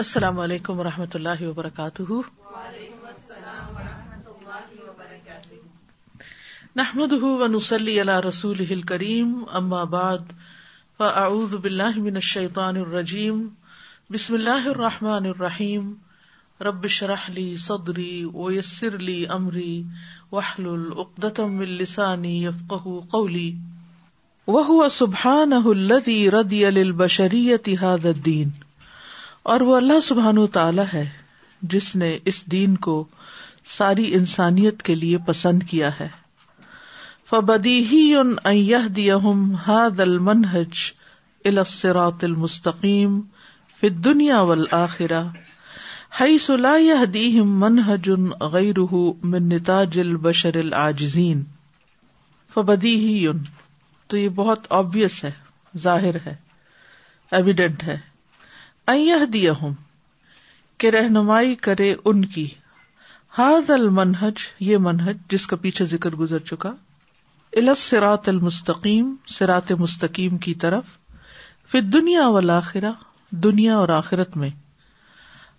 السلام علیکم و رحمۃ اللہ وبرکاتہ نحمد نسلی اللہ رسول کریم ام آباد فعز بالله من الشيطان الرجیم بسم اللہ الرحمٰن الرحیم رب شرح لي صدری ویسر لي امری وحل العقدم السانی یفقہ قولی وہ سبحان الدی ردی البشریت هذا الدین اور وہ اللہ سبحان تعالی ہے جس نے اس دین کو ساری انسانیت کے لیے پسند کیا ہے فبدی ہی دنیا ول آخرا ہئی ان غیر منتا جل بشر العجین فبدی ہی تو یہ بہت آبیس ہے ظاہر ہے ایویڈینٹ ہے دیا ہوں کہ رہنمائی کرے ان کی حاض المنہج یہ منہج جس کا پیچھے ذکر گزر چکا سرات المستقیم سرات مستقیم کی طرف پھر دنیا والا دنیا اور آخرت میں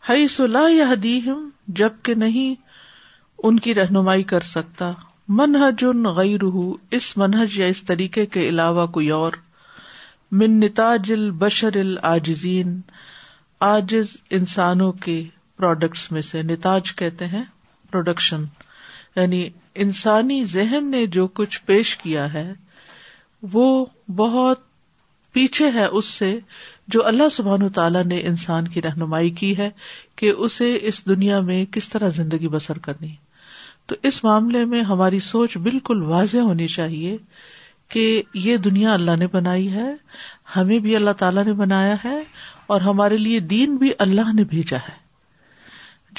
حئی صلاح یا دم جب کہ نہیں ان کی رہنمائی کر سکتا منہج ان غی اس منہج یا اس طریقے کے علاوہ کوئی اور منتاج البشر العجین آجز انسانوں کے پروڈکٹس میں سے نتاج کہتے ہیں پروڈکشن یعنی انسانی ذہن نے جو کچھ پیش کیا ہے وہ بہت پیچھے ہے اس سے جو اللہ سبحان تعالیٰ نے انسان کی رہنمائی کی ہے کہ اسے اس دنیا میں کس طرح زندگی بسر کرنی تو اس معاملے میں ہماری سوچ بالکل واضح ہونی چاہیے کہ یہ دنیا اللہ نے بنائی ہے ہمیں بھی اللہ تعالیٰ نے بنایا ہے اور ہمارے لیے دین بھی اللہ نے بھیجا ہے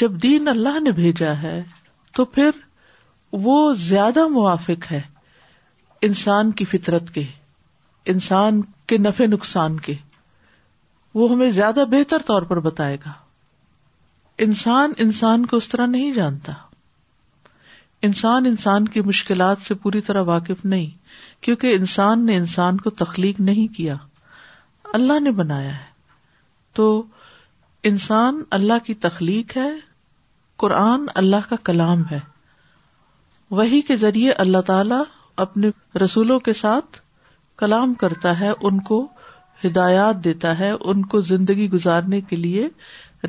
جب دین اللہ نے بھیجا ہے تو پھر وہ زیادہ موافق ہے انسان کی فطرت کے انسان کے نفع نقصان کے وہ ہمیں زیادہ بہتر طور پر بتائے گا انسان انسان کو اس طرح نہیں جانتا انسان انسان کی مشکلات سے پوری طرح واقف نہیں کیونکہ انسان نے انسان کو تخلیق نہیں کیا اللہ نے بنایا ہے تو انسان اللہ کی تخلیق ہے قرآن اللہ کا کلام ہے وہی کے ذریعے اللہ تعالی اپنے رسولوں کے ساتھ کلام کرتا ہے ان کو ہدایات دیتا ہے ان کو زندگی گزارنے کے لیے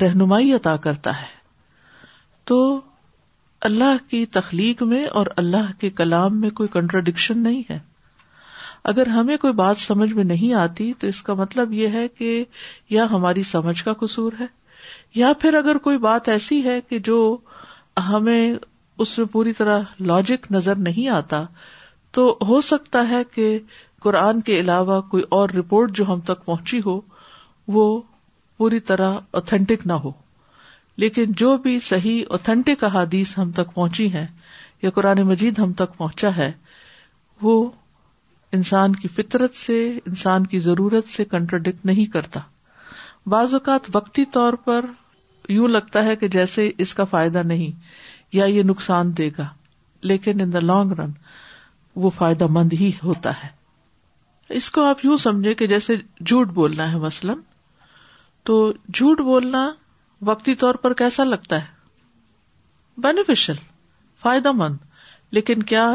رہنمائی عطا کرتا ہے تو اللہ کی تخلیق میں اور اللہ کے کلام میں کوئی کنٹراڈکشن نہیں ہے اگر ہمیں کوئی بات سمجھ میں نہیں آتی تو اس کا مطلب یہ ہے کہ یا ہماری سمجھ کا قصور ہے یا پھر اگر کوئی بات ایسی ہے کہ جو ہمیں اس میں پوری طرح لاجک نظر نہیں آتا تو ہو سکتا ہے کہ قرآن کے علاوہ کوئی اور رپورٹ جو ہم تک پہنچی ہو وہ پوری طرح اوتھینٹک نہ ہو لیکن جو بھی صحیح اوتھینٹک احادیث ہم تک پہنچی ہے یا قرآن مجید ہم تک پہنچا ہے وہ انسان کی فطرت سے انسان کی ضرورت سے کنٹرڈکٹ نہیں کرتا بعض اوقات وقتی طور پر یوں لگتا ہے کہ جیسے اس کا فائدہ نہیں یا یہ نقصان دے گا لیکن ان دا لانگ رن وہ فائدہ مند ہی ہوتا ہے اس کو آپ یوں سمجھے کہ جیسے جھوٹ بولنا ہے مثلاً تو جھوٹ بولنا وقتی طور پر کیسا لگتا ہے بینیفیشل فائدہ مند لیکن کیا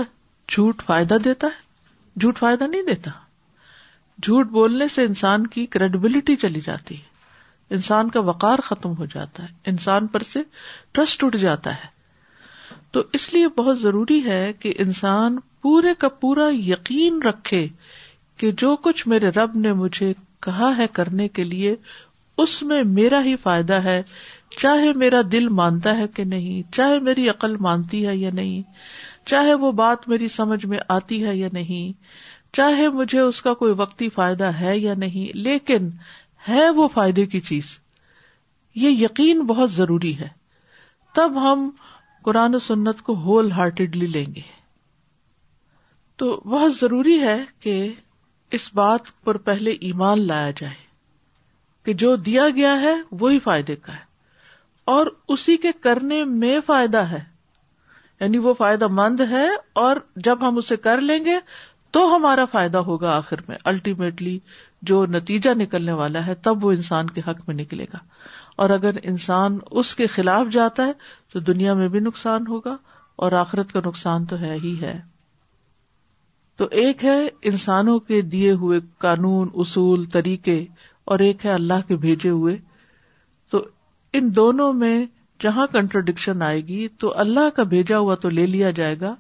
جھوٹ فائدہ دیتا ہے جھوٹ فائدہ نہیں دیتا جھوٹ بولنے سے انسان کی کریڈبلٹی چلی جاتی ہے انسان کا وقار ختم ہو جاتا ہے انسان پر سے ٹرسٹ اٹھ جاتا ہے تو اس لیے بہت ضروری ہے کہ انسان پورے کا پورا یقین رکھے کہ جو کچھ میرے رب نے مجھے کہا ہے کرنے کے لیے اس میں میرا ہی فائدہ ہے چاہے میرا دل مانتا ہے کہ نہیں چاہے میری عقل مانتی ہے یا نہیں چاہے وہ بات میری سمجھ میں آتی ہے یا نہیں چاہے مجھے اس کا کوئی وقتی فائدہ ہے یا نہیں لیکن ہے وہ فائدے کی چیز یہ یقین بہت ضروری ہے تب ہم قرآن و سنت کو ہول ہارٹیڈلی لیں گے تو بہت ضروری ہے کہ اس بات پر پہلے ایمان لایا جائے کہ جو دیا گیا ہے وہی فائدے کا ہے اور اسی کے کرنے میں فائدہ ہے یعنی وہ فائدہ مند ہے اور جب ہم اسے کر لیں گے تو ہمارا فائدہ ہوگا آخر میں الٹیمیٹلی جو نتیجہ نکلنے والا ہے تب وہ انسان کے حق میں نکلے گا اور اگر انسان اس کے خلاف جاتا ہے تو دنیا میں بھی نقصان ہوگا اور آخرت کا نقصان تو ہے ہی ہے تو ایک ہے انسانوں کے دیے ہوئے قانون اصول طریقے اور ایک ہے اللہ کے بھیجے ہوئے تو ان دونوں میں جہاں کنٹروڈکشن آئے گی تو اللہ کا بھیجا ہوا تو لے لیا جائے گا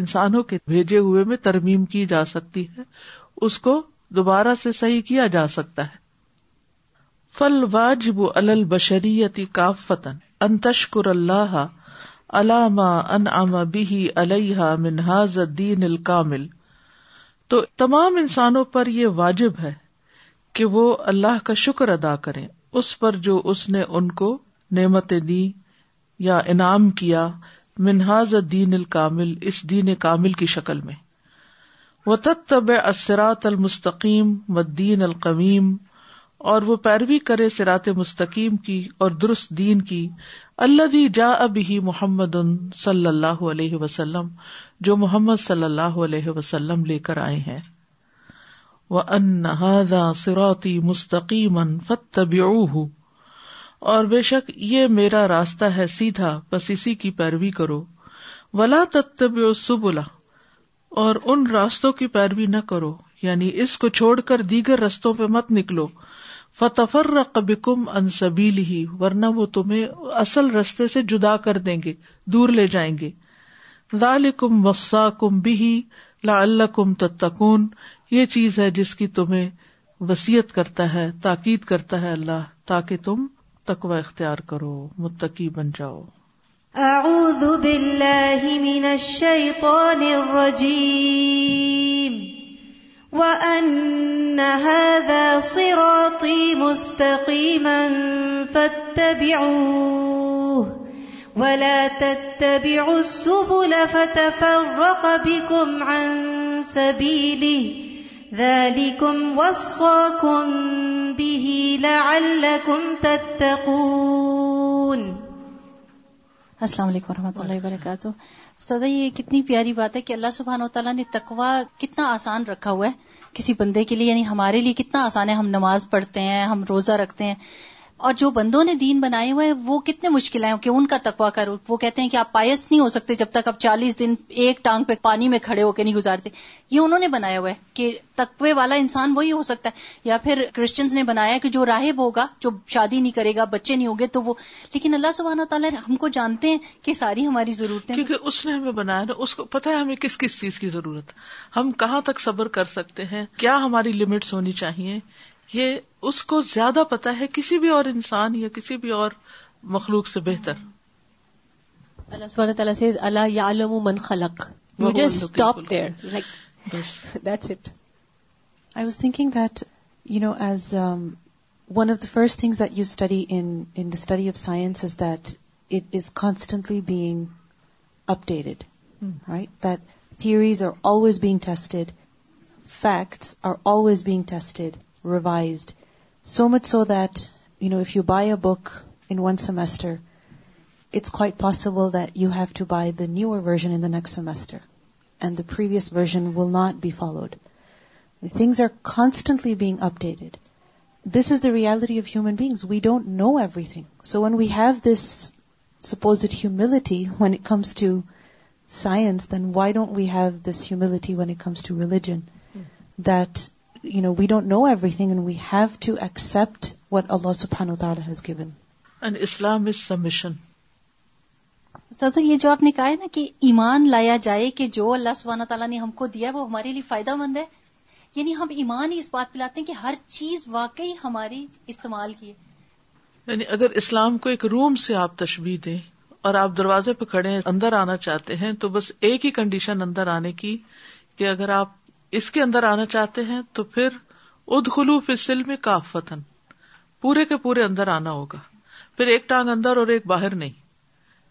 انسانوں کے بھیجے ہوئے میں ترمیم کی جا سکتی ہے اس کو دوبارہ سے صحیح کیا جا سکتا ہے فل واجب انتشکر اللہ علامہ علیہ دین ال کامل تو تمام انسانوں پر یہ واجب ہے کہ وہ اللہ کا شکر ادا کرے اس پر جو اس نے ان کو نعمت دی یا انعام کیا منہاز دین ال کامل اس دین کامل کی شکل میں وہ تب اسرات المستقیم دین القویم اور وہ پیروی کرے سرات مستقیم کی اور درست دین کی اللہ دی جا اب ہی محمد صلی اللہ علیہ وسلم جو محمد صلی اللہ علیہ وسلم لے کر آئے ہیں وہ انحاظ سراتی مستقیم فتبی اور بے شک یہ میرا راستہ ہے سیدھا بس اسی کی پیروی کرو ولا تب سبلا اور ان راستوں کی پیروی نہ کرو یعنی اس کو چھوڑ کر دیگر رستوں پہ مت نکلو ہی ورنہ وہ تمہیں اصل رستے سے جدا کر دیں گے دور لے جائیں گے ذالکم وسا کم بھی لعلکم تتقون یہ چیز ہے جس کی تمہیں وسیعت کرتا ہے تاکید کرتا ہے اللہ تاکہ تم تکوا اختیار کرو متقی بن جاؤ اعوذ باللہ من الشیطان الرجیم وان هذا صراطی مستقیما فاتبعوه ولا تتبعوا السبل فتفرق بكم عن سبيله السلام علیکم و اللہ وبرکاتہ سزا یہ کتنی پیاری بات ہے کہ اللہ سبحانہ و تعالیٰ نے تقوا کتنا آسان رکھا ہوا ہے کسی بندے کے لیے یعنی ہمارے لیے کتنا آسان ہے ہم نماز پڑھتے ہیں ہم روزہ رکھتے ہیں اور جو بندوں نے دین بنائے ہوئے ہیں وہ کتنے مشکل ہیں کہ ان کا تقوا کرو وہ کہتے ہیں کہ آپ پائس نہیں ہو سکتے جب تک آپ چالیس دن ایک ٹانگ پہ پانی میں کھڑے ہو کے نہیں گزارتے یہ انہوں نے بنایا ہوا ہے کہ تقوی والا انسان وہی ہو سکتا ہے یا پھر کرسچنس نے بنایا کہ جو راہب ہوگا جو شادی نہیں کرے گا بچے نہیں ہوں گے تو وہ لیکن اللہ سبحانہ تعالیٰ ہم کو جانتے ہیں کہ ساری ہماری ضرورت ہے کیونکہ اس نے ہمیں بنایا نا اس کو پتا ہے ہمیں کس کس چیز کی ضرورت ہم کہاں تک صبر کر سکتے ہیں کیا ہماری لمٹس ہونی چاہیے یہ اس کو زیادہ پتا ہے کسی بھی اور انسان یا کسی بھی اور مخلوق سے بہتر اللہ اللہ سبحانہ تعالیٰ سے یعلم من خلق بہترو as one of the first you study of science it is constantly theories being test facts revised. So much so that, if you buy a book in one semester, it's quite possible that you have to buy the newer version in the next semester, and the previous version will not be followed. Things are constantly being updated. This is the reality of human beings. We don't know everything. So when we have this supposed humility when it comes to science, then why don't we have this humility when it comes to religion? Hmm. That یہ جو آپ نے کہا ہے نا کہ ایمان لایا جائے کہ جو اللہ سبحانہ تعالیٰ نے ہم کو دیا وہ ہمارے لیے فائدہ مند ہے یعنی ہم ایمان ہی اس بات پہ لاتے ہیں کہ ہر چیز واقعی ہماری استعمال کی ہے یعنی اگر اسلام کو ایک روم سے آپ تشبیح دیں اور آپ دروازے پہ کھڑے ہیں اندر آنا چاہتے ہیں تو بس ایک ہی کنڈیشن اندر آنے کی کہ اگر آپ اس کے اندر آنا چاہتے ہیں تو پھر اد خلو اسل میں فتن پورے کے پورے اندر آنا ہوگا پھر ایک ٹانگ اندر اور ایک باہر نہیں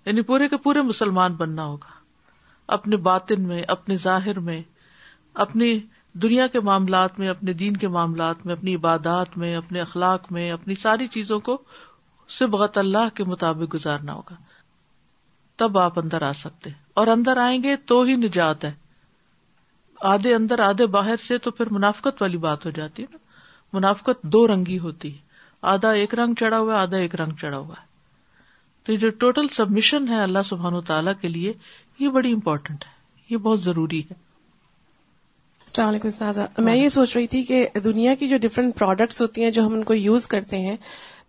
یعنی پورے کے پورے مسلمان بننا ہوگا اپنے باطن میں اپنے ظاہر میں اپنی دنیا کے معاملات میں اپنے دین کے معاملات میں اپنی عبادات میں اپنے اخلاق میں اپنی ساری چیزوں کو صرف اللہ کے مطابق گزارنا ہوگا تب آپ اندر آ سکتے اور اندر آئیں گے تو ہی نجات ہے آدھے اندر آدھے باہر سے تو پھر منافقت والی بات ہو جاتی ہے نا منافقت دو رنگی ہوتی ہے آدھا ایک رنگ ہوا ہے آدھا ایک رنگ چڑھا ہوا ہے تو یہ جو ٹوٹل سبمشن ہے اللہ سبحان و تعالیٰ کے لیے یہ بڑی امپورٹنٹ ہے یہ بہت ضروری ہے السلام علیکم استاذہ میں یہ سوچ رہی تھی کہ دنیا کی جو ڈفرینٹ پروڈکٹس ہوتی ہیں جو ہم ان کو یوز کرتے ہیں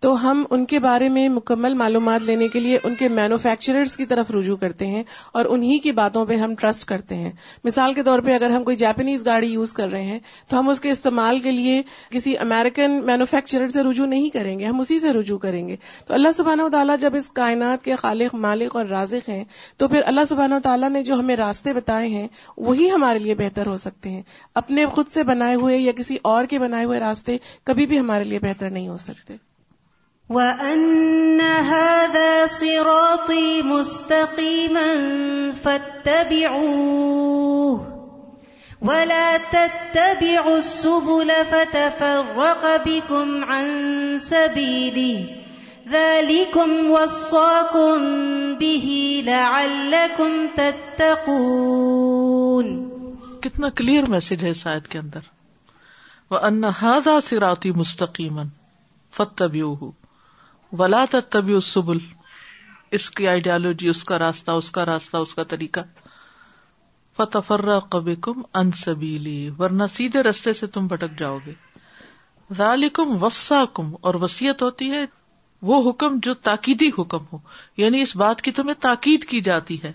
تو ہم ان کے بارے میں مکمل معلومات لینے کے لیے ان کے مینوفیکچررز کی طرف رجوع کرتے ہیں اور انہی کی باتوں پہ ہم ٹرسٹ کرتے ہیں مثال کے طور پہ اگر ہم کوئی جاپنیز گاڑی یوز کر رہے ہیں تو ہم اس کے استعمال کے لیے کسی امیرکن مینوفیکچرر سے رجوع نہیں کریں گے ہم اسی سے رجوع کریں گے تو اللہ سبحانہ و تعالیٰ جب اس کائنات کے خالق مالک اور رازق ہیں تو پھر اللہ سبحانہ و تعالیٰ نے جو ہمیں راستے بتائے ہیں وہی ہمارے لیے بہتر ہو سکتے ہیں اپنے خود سے بنائے ہوئے یا کسی اور کے بنائے ہوئے راستے کبھی بھی ہمارے لیے بہتر نہیں ہو سکتے وَأَنَّ هَذَا صِرَاطِي مُسْتَقِيمًا فَاتَّبِعُوهُ وَلَا تَتَّبِعُوا السُّبُلَ فَتَفَرَّقَ بِكُمْ عَن سَبِيلِهِ ذَلِكُمْ وَصَّاكُمْ بِهِ لَعَلَّكُمْ تَتَّقُونَ کتنا کلیئر میسج ہے اس آیت کے اندر وَأَنَّ هَذَا صِرَاطِي مُسْتَقِيمًا فَاتَّبِعُوهُ ولا تبی اسبل اس کی آئیڈیالوجی اس کا راستہ اس کا راستہ اس کا طریقہ فتح فرق ان سبیلی ورنہ سیدھے رستے سے تم بھٹک جاؤ گے ذالکم وسا کم اور وسیعت ہوتی ہے وہ حکم جو تاکیدی حکم ہو یعنی اس بات کی تمہیں تاکید کی جاتی ہے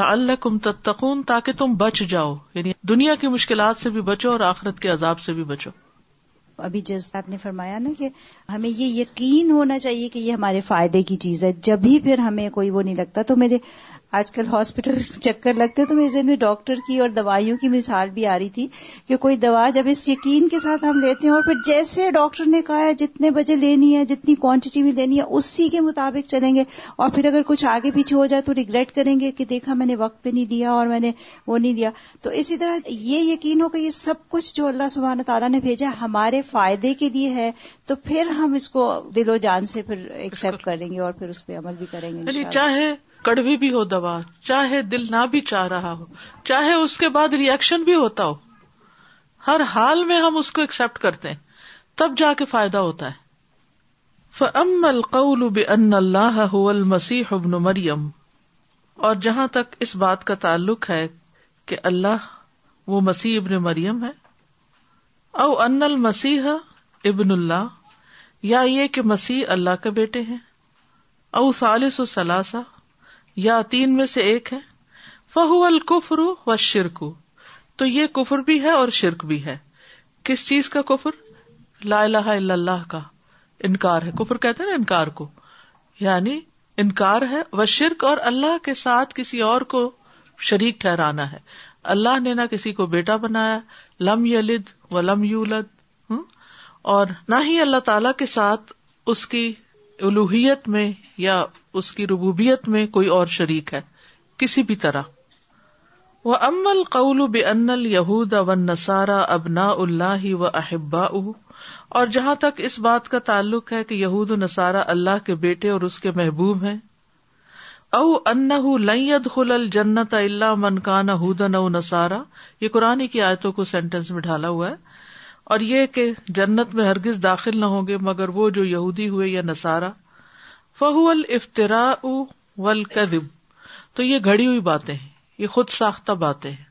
لا اللہ کم تتقون تاکہ تم بچ جاؤ یعنی دنیا کی مشکلات سے بھی بچو اور آخرت کے عذاب سے بھی بچو ابھی آپ نے فرمایا نا کہ ہمیں یہ یقین ہونا چاہیے کہ یہ ہمارے فائدے کی چیز ہے جب بھی پھر ہمیں کوئی وہ نہیں لگتا تو میرے آج کل ہاسپٹل چکر لگتے تو میرے ذہن میں ڈاکٹر کی اور دوائیوں کی مثال بھی آ رہی تھی کہ کوئی دوا جب اس یقین کے ساتھ ہم لیتے ہیں اور پھر جیسے ڈاکٹر نے کہا ہے جتنے بجے لینی ہے جتنی کوانٹیٹی میں لینی ہے اسی کے مطابق چلیں گے اور پھر اگر کچھ آگے پیچھے ہو جائے تو ریگریٹ کریں گے کہ دیکھا میں نے وقت پہ نہیں دیا اور میں نے وہ نہیں دیا تو اسی طرح یہ یقین ہو کہ یہ سب کچھ جو اللہ سبحانہ تعالیٰ نے بھیجا ہمارے فائدے کے لیے ہے تو پھر ہم اس کو دل و جان سے پھر ایکسپٹ کریں گے اور پھر اس پہ عمل بھی کریں گے یعنی کڑوی بھی ہو دوا چاہے دل نہ بھی چاہ رہا ہو چاہے اس کے بعد ریئیکشن بھی ہوتا ہو ہر حال میں ہم اس کو ایکسپٹ کرتے ہیں تب جا کے فائدہ ہوتا ہے مریم اور جہاں تک اس بات کا تعلق ہے کہ اللہ وہ مسیح ابن مریم ہے او ان المسیح ابن اللہ یا یہ کہ مسیح اللہ کے بیٹے ہیں او ثالث و ثلاثہ یا تین میں سے ایک ہے فہو القفر و شرک تو یہ کفر بھی ہے اور شرک بھی ہے کس چیز کا کفر لا الہ الا اللہ کا انکار ہے کفر کہتے ہیں نا انکار کو یعنی انکار ہے وہ شرک اور اللہ کے ساتھ کسی اور کو شریک ٹھہرانا ہے اللہ نے نہ کسی کو بیٹا بنایا لم یلد و لم یولد اور نہ ہی اللہ تعالی کے ساتھ اس کی الوحیت میں یا اس کی ربوبیت میں کوئی اور شریک ہے کسی بھی طرح وہ امل قول بے یہود ون نسارا ابنا اللہ و احبا اور جہاں تک اس بات کا تعلق ہے کہ یہود و نسارا اللہ کے بیٹے اور اس کے محبوب ہیں او خل الجنت اللہ من قاند او نسارا یہ قرآن کی آیتوں کو سینٹینس میں ڈھالا ہوا ہے اور یہ کہ جنت میں ہرگز داخل نہ ہوں گے مگر وہ جو یہودی ہوئے یا نسارا فہو الفطرا ول تو یہ گڑی ہوئی باتیں ہیں یہ خود ساختہ باتیں ہیں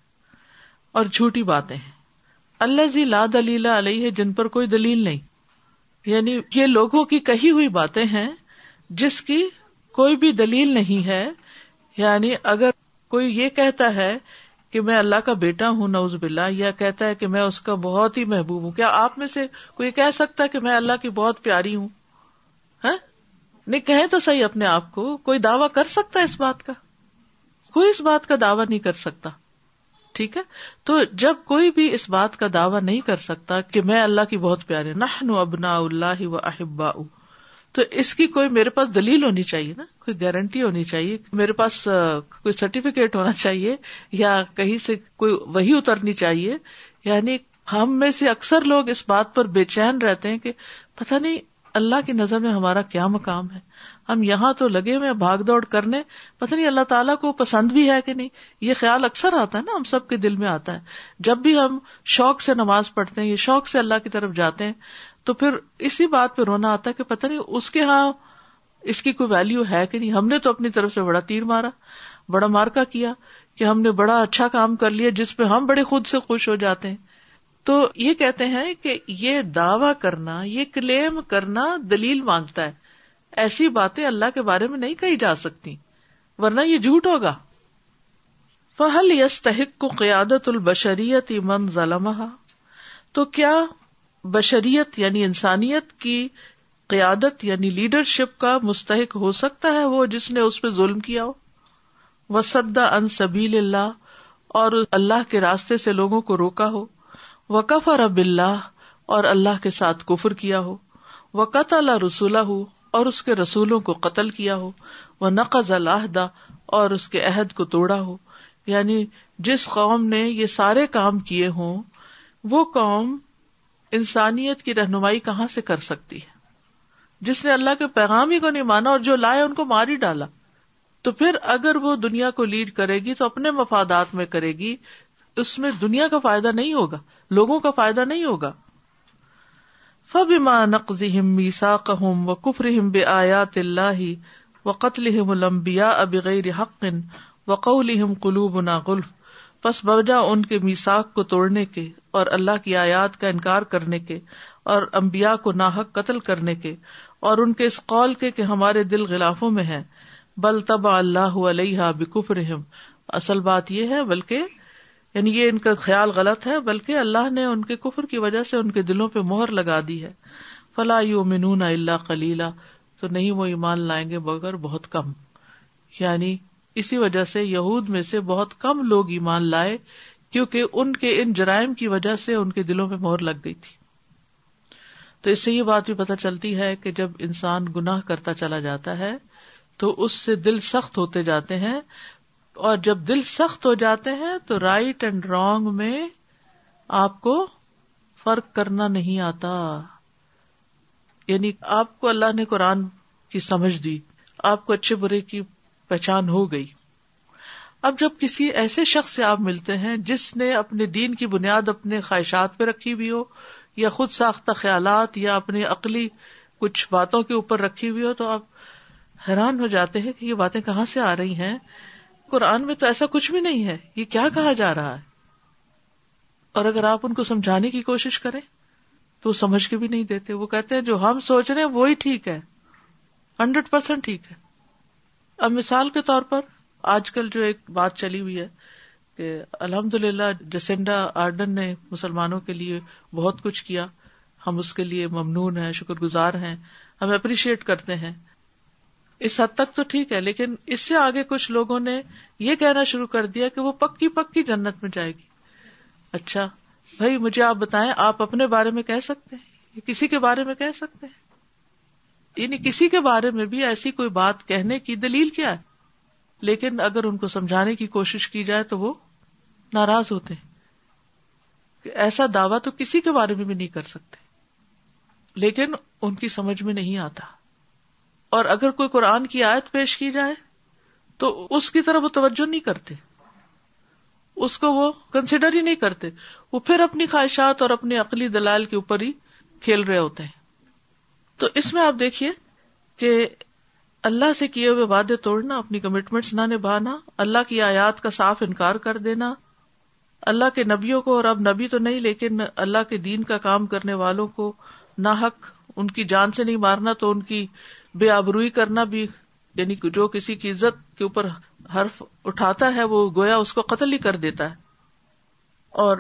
اور جھوٹی باتیں ہیں اللہ زی لا اللہ علیہ ہے جن پر کوئی دلیل نہیں یعنی یہ لوگوں کی کہی ہوئی باتیں ہیں جس کی کوئی بھی دلیل نہیں ہے یعنی اگر کوئی یہ کہتا ہے کہ میں اللہ کا بیٹا ہوں نوز باللہ یا کہتا ہے کہ میں اس کا بہت ہی محبوب ہوں کیا آپ میں سے کوئی کہہ سکتا ہے کہ میں اللہ کی بہت پیاری ہوں ہاں؟ نہیں کہیں تو صحیح اپنے آپ کو کوئی دعوی کر سکتا ہے اس بات کا کوئی اس بات کا دعوی نہیں کر سکتا ٹھیک ہے تو جب کوئی بھی اس بات کا دعوی نہیں کر سکتا کہ میں اللہ کی بہت پیارے نہ ابنا ابنا و احبا تو اس کی کوئی میرے پاس دلیل ہونی چاہیے نا کوئی گارنٹی ہونی چاہیے میرے پاس کوئی سرٹیفکیٹ ہونا چاہیے یا کہیں سے کوئی وہی اترنی چاہیے یعنی ہم میں سے اکثر لوگ اس بات پر بے چین رہتے ہیں کہ پتہ نہیں اللہ کی نظر میں ہمارا کیا مقام ہے ہم یہاں تو لگے ہوئے بھاگ دوڑ کرنے پتہ نہیں اللہ تعالیٰ کو پسند بھی ہے کہ نہیں یہ خیال اکثر آتا ہے نا ہم سب کے دل میں آتا ہے جب بھی ہم شوق سے نماز پڑھتے ہیں یا شوق سے اللہ کی طرف جاتے ہیں تو پھر اسی بات پہ رونا آتا ہے کہ پتہ نہیں اس کے ہاں اس کی کوئی ویلو ہے کہ نہیں ہم نے تو اپنی طرف سے بڑا تیر مارا بڑا مارکا کیا کہ ہم نے بڑا اچھا کام کر لیا جس پہ ہم بڑے خود سے خوش ہو جاتے ہیں تو یہ کہتے ہیں کہ یہ دعوی کرنا یہ کلیم کرنا دلیل مانگتا ہے ایسی باتیں اللہ کے بارے میں نہیں کہی جا سکتی ورنہ یہ جھوٹ ہوگا فہل یس تحق کو قیادت البشریت من ظلم تو کیا بشریت یعنی انسانیت کی قیادت یعنی لیڈرشپ کا مستحق ہو سکتا ہے وہ جس نے اس پہ ظلم کیا ہو وسدا ان سبیل اللہ اور اللہ کے راستے سے لوگوں کو روکا ہو وقف رب اللہ اور اللہ کے ساتھ کفر کیا ہو وہ قطع رسولہ ہو اور اس کے رسولوں کو قتل کیا ہو وہ نقض الحدہ اور اس کے عہد کو توڑا ہو یعنی جس قوم نے یہ سارے کام کیے ہوں وہ قوم انسانیت کی رہنمائی کہاں سے کر سکتی ہے جس نے اللہ کے پیغام ہی کو نہیں مانا اور جو لائے ان کو ماری ڈالا تو پھر اگر وہ دنیا کو لیڈ کرے گی تو اپنے مفادات میں کرے گی اس میں دنیا کا فائدہ نہیں ہوگا لوگوں کا فائدہ نہیں ہوگا فب نق زم میسا قطلب کلو بنا گلف بس بوجہ ان کے میساک کو توڑنے کے اور اللہ کی آیات کا انکار کرنے کے اور امبیا کو ناحق قتل کرنے کے اور ان کے اس قول کے کہ ہمارے دل غلافوں میں ہیں بل تبا اللہ علیہ بکفرہم اصل بات یہ ہے بلکہ یعنی یہ ان کا خیال غلط ہے بلکہ اللہ نے ان کے کفر کی وجہ سے ان کے دلوں پہ مہر لگا دی ہے فلاں اللہ کلیلہ تو نہیں وہ ایمان لائیں گے بغیر بہت کم یعنی اسی وجہ سے یہود میں سے بہت کم لوگ ایمان لائے کیونکہ ان کے ان جرائم کی وجہ سے ان کے دلوں پہ مہر لگ گئی تھی تو اس سے یہ بات بھی پتہ چلتی ہے کہ جب انسان گناہ کرتا چلا جاتا ہے تو اس سے دل سخت ہوتے جاتے ہیں اور جب دل سخت ہو جاتے ہیں تو رائٹ اینڈ رانگ میں آپ کو فرق کرنا نہیں آتا یعنی آپ کو اللہ نے قرآن کی سمجھ دی آپ کو اچھے برے کی پہچان ہو گئی اب جب کسی ایسے شخص سے آپ ملتے ہیں جس نے اپنے دین کی بنیاد اپنے خواہشات پہ رکھی ہوئی ہو یا خود ساختہ خیالات یا اپنی عقلی کچھ باتوں کے اوپر رکھی ہوئی ہو تو آپ حیران ہو جاتے ہیں کہ یہ باتیں کہاں سے آ رہی ہیں قرآن میں تو ایسا کچھ بھی نہیں ہے یہ کیا کہا جا رہا ہے اور اگر آپ ان کو سمجھانے کی کوشش کریں تو وہ سمجھ کے بھی نہیں دیتے وہ کہتے ہیں جو ہم سوچ رہے ہیں وہی ٹھیک ہے ہنڈریڈ پرسینٹ ٹھیک ہے اب مثال کے طور پر آج کل جو ایک بات چلی ہوئی ہے کہ الحمد للہ جسینڈا آرڈن نے مسلمانوں کے لیے بہت کچھ کیا ہم اس کے لیے ممنون ہیں شکر گزار ہیں ہم اپریشیٹ کرتے ہیں اس حد تک تو ٹھیک ہے لیکن اس سے آگے کچھ لوگوں نے یہ کہنا شروع کر دیا کہ وہ پکی پکی جنت میں جائے گی اچھا بھائی مجھے آپ بتائیں آپ اپنے بارے میں کہہ سکتے ہیں کسی کے بارے میں کہہ سکتے ہیں یعنی کسی کے بارے میں بھی ایسی کوئی بات کہنے کی دلیل کیا ہے لیکن اگر ان کو سمجھانے کی کوشش کی جائے تو وہ ناراض ہوتے ہیں کہ ایسا دعویٰ تو کسی کے بارے میں بھی نہیں کر سکتے لیکن ان کی سمجھ میں نہیں آتا اور اگر کوئی قرآن کی آیت پیش کی جائے تو اس کی طرف وہ توجہ نہیں کرتے اس کو وہ کنسیڈر ہی نہیں کرتے وہ پھر اپنی خواہشات اور اپنی عقلی دلال کے اوپر ہی کھیل رہے ہوتے ہیں تو اس میں آپ دیکھیے کہ اللہ سے کیے ہوئے وعدے توڑنا اپنی کمٹمنٹس نہ نبھانا اللہ کی آیات کا صاف انکار کر دینا اللہ کے نبیوں کو اور اب نبی تو نہیں لیکن اللہ کے دین کا کام کرنے والوں کو نہ حق ان کی جان سے نہیں مارنا تو ان کی بے آبروئی کرنا بھی یعنی جو کسی کی عزت کے اوپر حرف اٹھاتا ہے وہ گویا اس کو قتل ہی کر دیتا ہے اور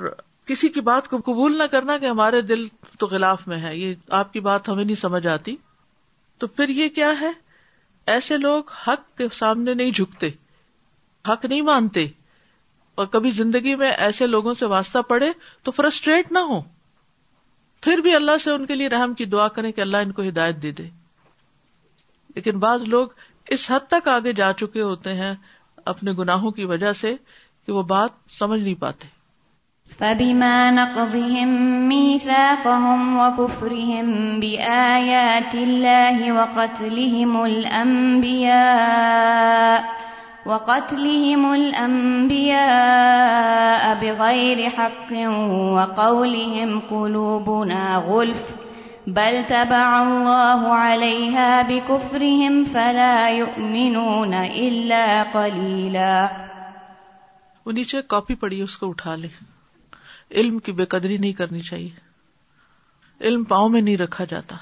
کسی کی بات کو قبول نہ کرنا کہ ہمارے دل تو غلاف میں ہے یہ آپ کی بات ہمیں نہیں سمجھ آتی تو پھر یہ کیا ہے ایسے لوگ حق کے سامنے نہیں جھکتے حق نہیں مانتے اور کبھی زندگی میں ایسے لوگوں سے واسطہ پڑے تو فرسٹریٹ نہ ہو پھر بھی اللہ سے ان کے لیے رحم کی دعا کریں کہ اللہ ان کو ہدایت دے دے لیکن بعض لوگ اس حد تک آگے جا چکے ہوتے ہیں اپنے گناہوں کی وجہ سے کہ وہ بات سمجھ نہیں پاتے ابھی مانکی آیا تی و قتلی مل امبیا وقتلهم الأنبياء بغير حق وقولهم قلوبنا لو بل تبع الله عليها بكفرهم فلا يؤمنون قليلا وہ نیچے ایک کاپی پڑی اس کو اٹھا لے علم کی بے قدری نہیں کرنی چاہیے علم پاؤں میں نہیں رکھا جاتا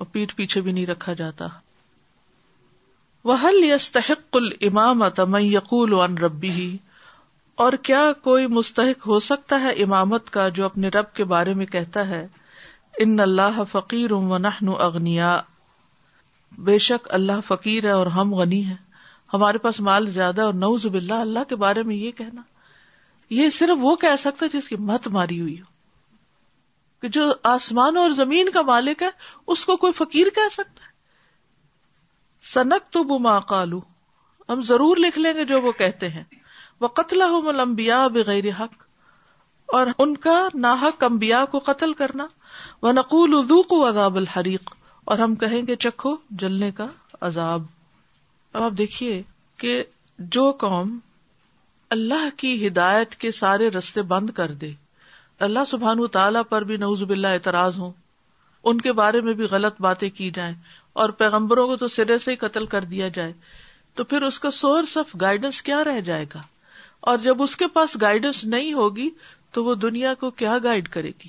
اور پیٹ پیچھے بھی نہیں رکھا جاتا وَهَلْ حل الْإِمَامَةَ مَنْ يَقُولُ عَنْ رَبِّهِ یقول ربی اور کیا کوئی مستحق ہو سکتا ہے امامت کا جو اپنے رب کے بارے میں کہتا ہے ان اللہ فقیر و امن اغنیا بے شک اللہ فقیر ہے اور ہم غنی ہے ہمارے پاس مال زیادہ اور نو زب اللہ اللہ کے بارے میں یہ کہنا یہ صرف وہ کہہ سکتا جس کی مت ماری ہوئی ہو کہ جو آسمان اور زمین کا مالک ہے اس کو کوئی فقیر کہہ سکتا ہے سنک تو بما کالو ہم ضرور لکھ لیں گے جو وہ کہتے ہیں وہ قتل ہو ملمبیا بغیر حق اور ان کا ناحق امبیا کو قتل کرنا وہ نقول اردو عذاب الحریق اور ہم کہیں گے چکھو جلنے کا عذاب اب آپ دیکھیے کہ جو قوم اللہ کی ہدایت کے سارے رستے بند کر دے اللہ سبحان تعالیٰ پر بھی نوز باللہ اعتراض ہوں ان کے بارے میں بھی غلط باتیں کی جائیں اور پیغمبروں کو تو سرے سے ہی قتل کر دیا جائے تو پھر اس کا سورس آف گائیڈنس کیا رہ جائے گا اور جب اس کے پاس گائیڈنس نہیں ہوگی تو وہ دنیا کو کیا گائیڈ کرے گی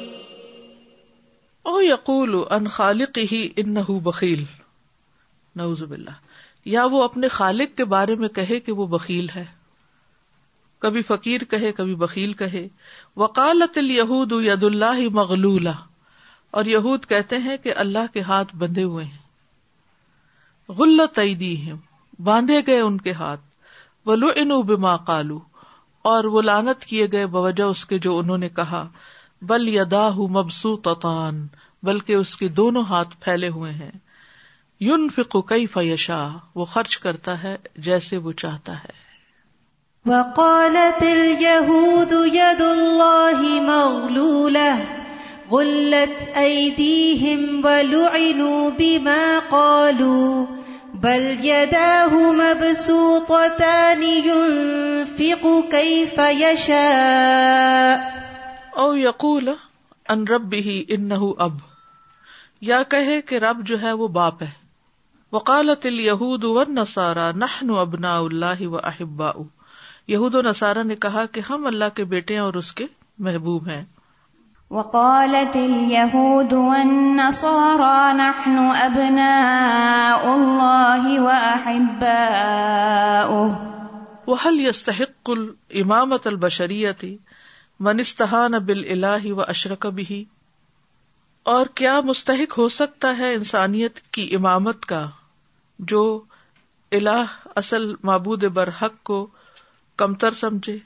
او یقول ان خالق ہی ان بخیل نعوذ باللہ یا وہ اپنے خالق کے بارے میں کہے کہ وہ بخیل ہے کبھی فقیر کہے کبھی بخیل کہے وکالت الہود ید اللہ مغلولا اور یہود کہتے ہیں کہ اللہ کے ہاتھ بندھے ہوئے ہیں غلط عیدی ہیں باندھے گئے ان کے ہاتھ ولو ان بما کالو اور وہ لانت کیے گئے بوجہ اس کے جو انہوں نے کہا بل یداح مبسو تطان بلکہ اس کے دونوں ہاتھ پھیلے ہوئے ہیں یون فکو کئی فیشا وہ خرچ کرتا ہے جیسے وہ چاہتا ہے وقالت اليهود يد الله مغلولة غلت أيديهم ولعنوا بما قالوا بل يداه مبسوطتان ينفق كيف يشاء او یقول ان رب ہی ان نہ وہ باپ ہے وکالت ابنا اللہ و احبا یہود و نسارا نے کہا کہ ہم اللہ کے بیٹے اور اس کے محبوب ہیں وکالت اليهود والنصارى نحن نہن ابنا و احبا وہ حل یس المامت البشریتی منستحان بل اللہ و اشرک بھی اور کیا مستحق ہو سکتا ہے انسانیت کی امامت کا جو اللہ اصل معبود بر حق کو کمتر سمجھے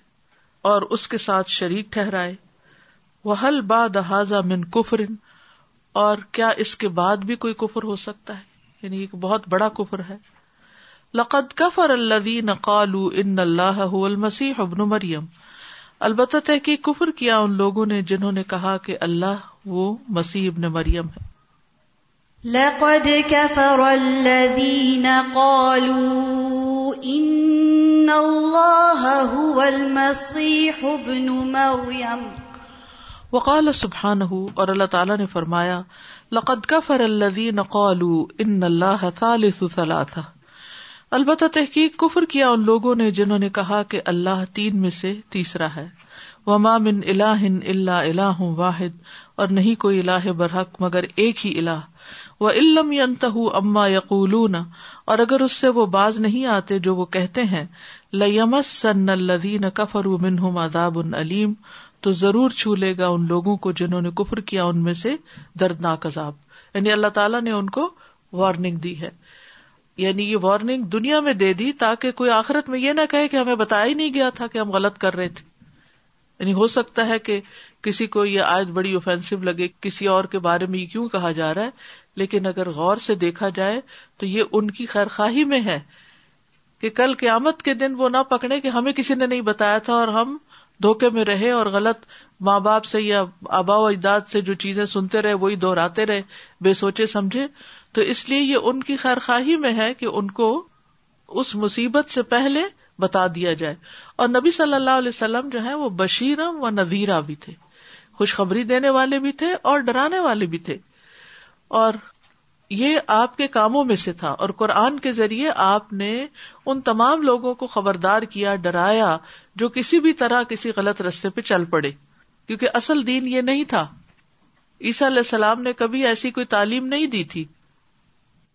اور اس کے ساتھ شریک ٹھہرائے وہ حل بادا من کفرن اور کیا اس کے بعد بھی کوئی کفر ہو سکتا ہے یعنی ایک بہت بڑا کفر ہے لقد کفر اللہ ابن مریم البتہ تحقیق کفر کیا ان لوگوں نے جنہوں نے کہا کہ اللہ وہ مسیح ابن مریم ہے لقد كفر الذين قالوا ان الله هو المسيح ابن مريم وقال سبحانه اور اللہ تعالی نے فرمایا لقد كفر الذين قالوا ان الله ثالث ثلاثه البتہ تحقیق کفر کیا ان لوگوں نے جنہوں نے کہا کہ اللہ تین میں سے تیسرا ہے مام اللہ اللہ اللہ واحد اور نہیں کوئی اللہ برحق مگر ایک ہی اللہ وہ علم ینت اما عما اور اگر اس سے وہ باز نہیں آتے جو وہ کہتے ہیں لمس سن الدین کفر من ہوں اداب ان علیم تو ضرور چھو لے گا ان لوگوں کو جنہوں نے کفر کیا ان میں سے دردناک عذاب یعنی اللہ تعالیٰ نے ان کو وارننگ دی ہے یعنی یہ وارننگ دنیا میں دے دی تاکہ کوئی آخرت میں یہ نہ کہے کہ ہمیں بتایا ہی نہیں گیا تھا کہ ہم غلط کر رہے تھے یعنی ہو سکتا ہے کہ کسی کو یہ آیت بڑی اوفینسو لگے کسی اور کے بارے میں یہ کیوں کہا جا رہا ہے لیکن اگر غور سے دیکھا جائے تو یہ ان کی خیر خواہی میں ہے کہ کل قیامت کے دن وہ نہ پکڑے کہ ہمیں کسی نے نہیں بتایا تھا اور ہم دھوکے میں رہے اور غلط ماں باپ سے یا آبا و اجداد سے جو چیزیں سنتے رہے وہی دہراتے رہے بے سوچے سمجھے تو اس لیے یہ ان کی خیر خواہی میں ہے کہ ان کو اس مصیبت سے پہلے بتا دیا جائے اور نبی صلی اللہ علیہ وسلم جو ہے وہ بشیرم و نذیرا بھی تھے خوشخبری دینے والے بھی تھے اور ڈرانے والے بھی تھے اور یہ آپ کے کاموں میں سے تھا اور قرآن کے ذریعے آپ نے ان تمام لوگوں کو خبردار کیا ڈرایا جو کسی بھی طرح کسی غلط رستے پہ چل پڑے کیونکہ اصل دین یہ نہیں تھا عیسیٰ علیہ السلام نے کبھی ایسی کوئی تعلیم نہیں دی تھی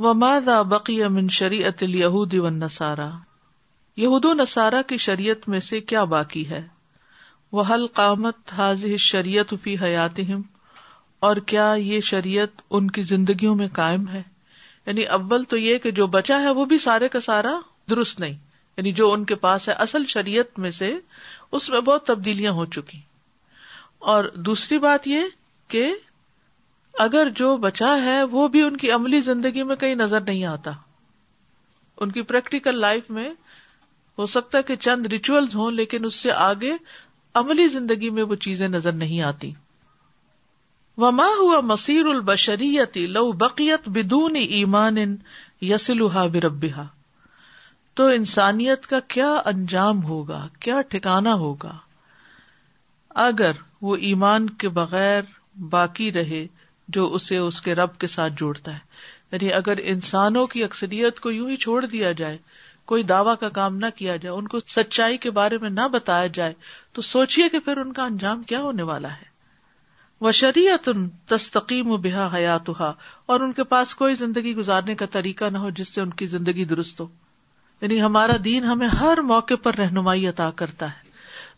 بقی امن شری و نسارا یہود نسارا کی شریعت میں سے کیا باقی ہے وہ فی حیات اور کیا یہ شریعت ان کی زندگیوں میں قائم ہے یعنی اول تو یہ کہ جو بچا ہے وہ بھی سارے کا سارا درست نہیں یعنی جو ان کے پاس ہے اصل شریعت میں سے اس میں بہت تبدیلیاں ہو چکی اور دوسری بات یہ کہ اگر جو بچا ہے وہ بھی ان کی عملی زندگی میں کہیں نظر نہیں آتا ان کی پریکٹیکل لائف میں ہو سکتا ہے کہ چند ریچولز ہوں لیکن اس سے آگے عملی زندگی میں وہ چیزیں نظر نہیں آتی وما ہوا مسیر البشریتی لو بقیت بدون ایمان یسلحا یسلوہا تو انسانیت کا کیا انجام ہوگا کیا ٹھکانا ہوگا اگر وہ ایمان کے بغیر باقی رہے جو اسے اس کے رب کے ساتھ جوڑتا ہے یعنی اگر انسانوں کی اکثریت کو یوں ہی چھوڑ دیا جائے کوئی دعوی کا کام نہ کیا جائے ان کو سچائی کے بارے میں نہ بتایا جائے تو سوچیے کہ پھر ان کا انجام کیا ہونے والا ہے وہ شریعت تستقیم و بحا حیات اور ان کے پاس کوئی زندگی گزارنے کا طریقہ نہ ہو جس سے ان کی زندگی درست ہو یعنی ہمارا دین ہمیں ہر موقع پر رہنمائی عطا کرتا ہے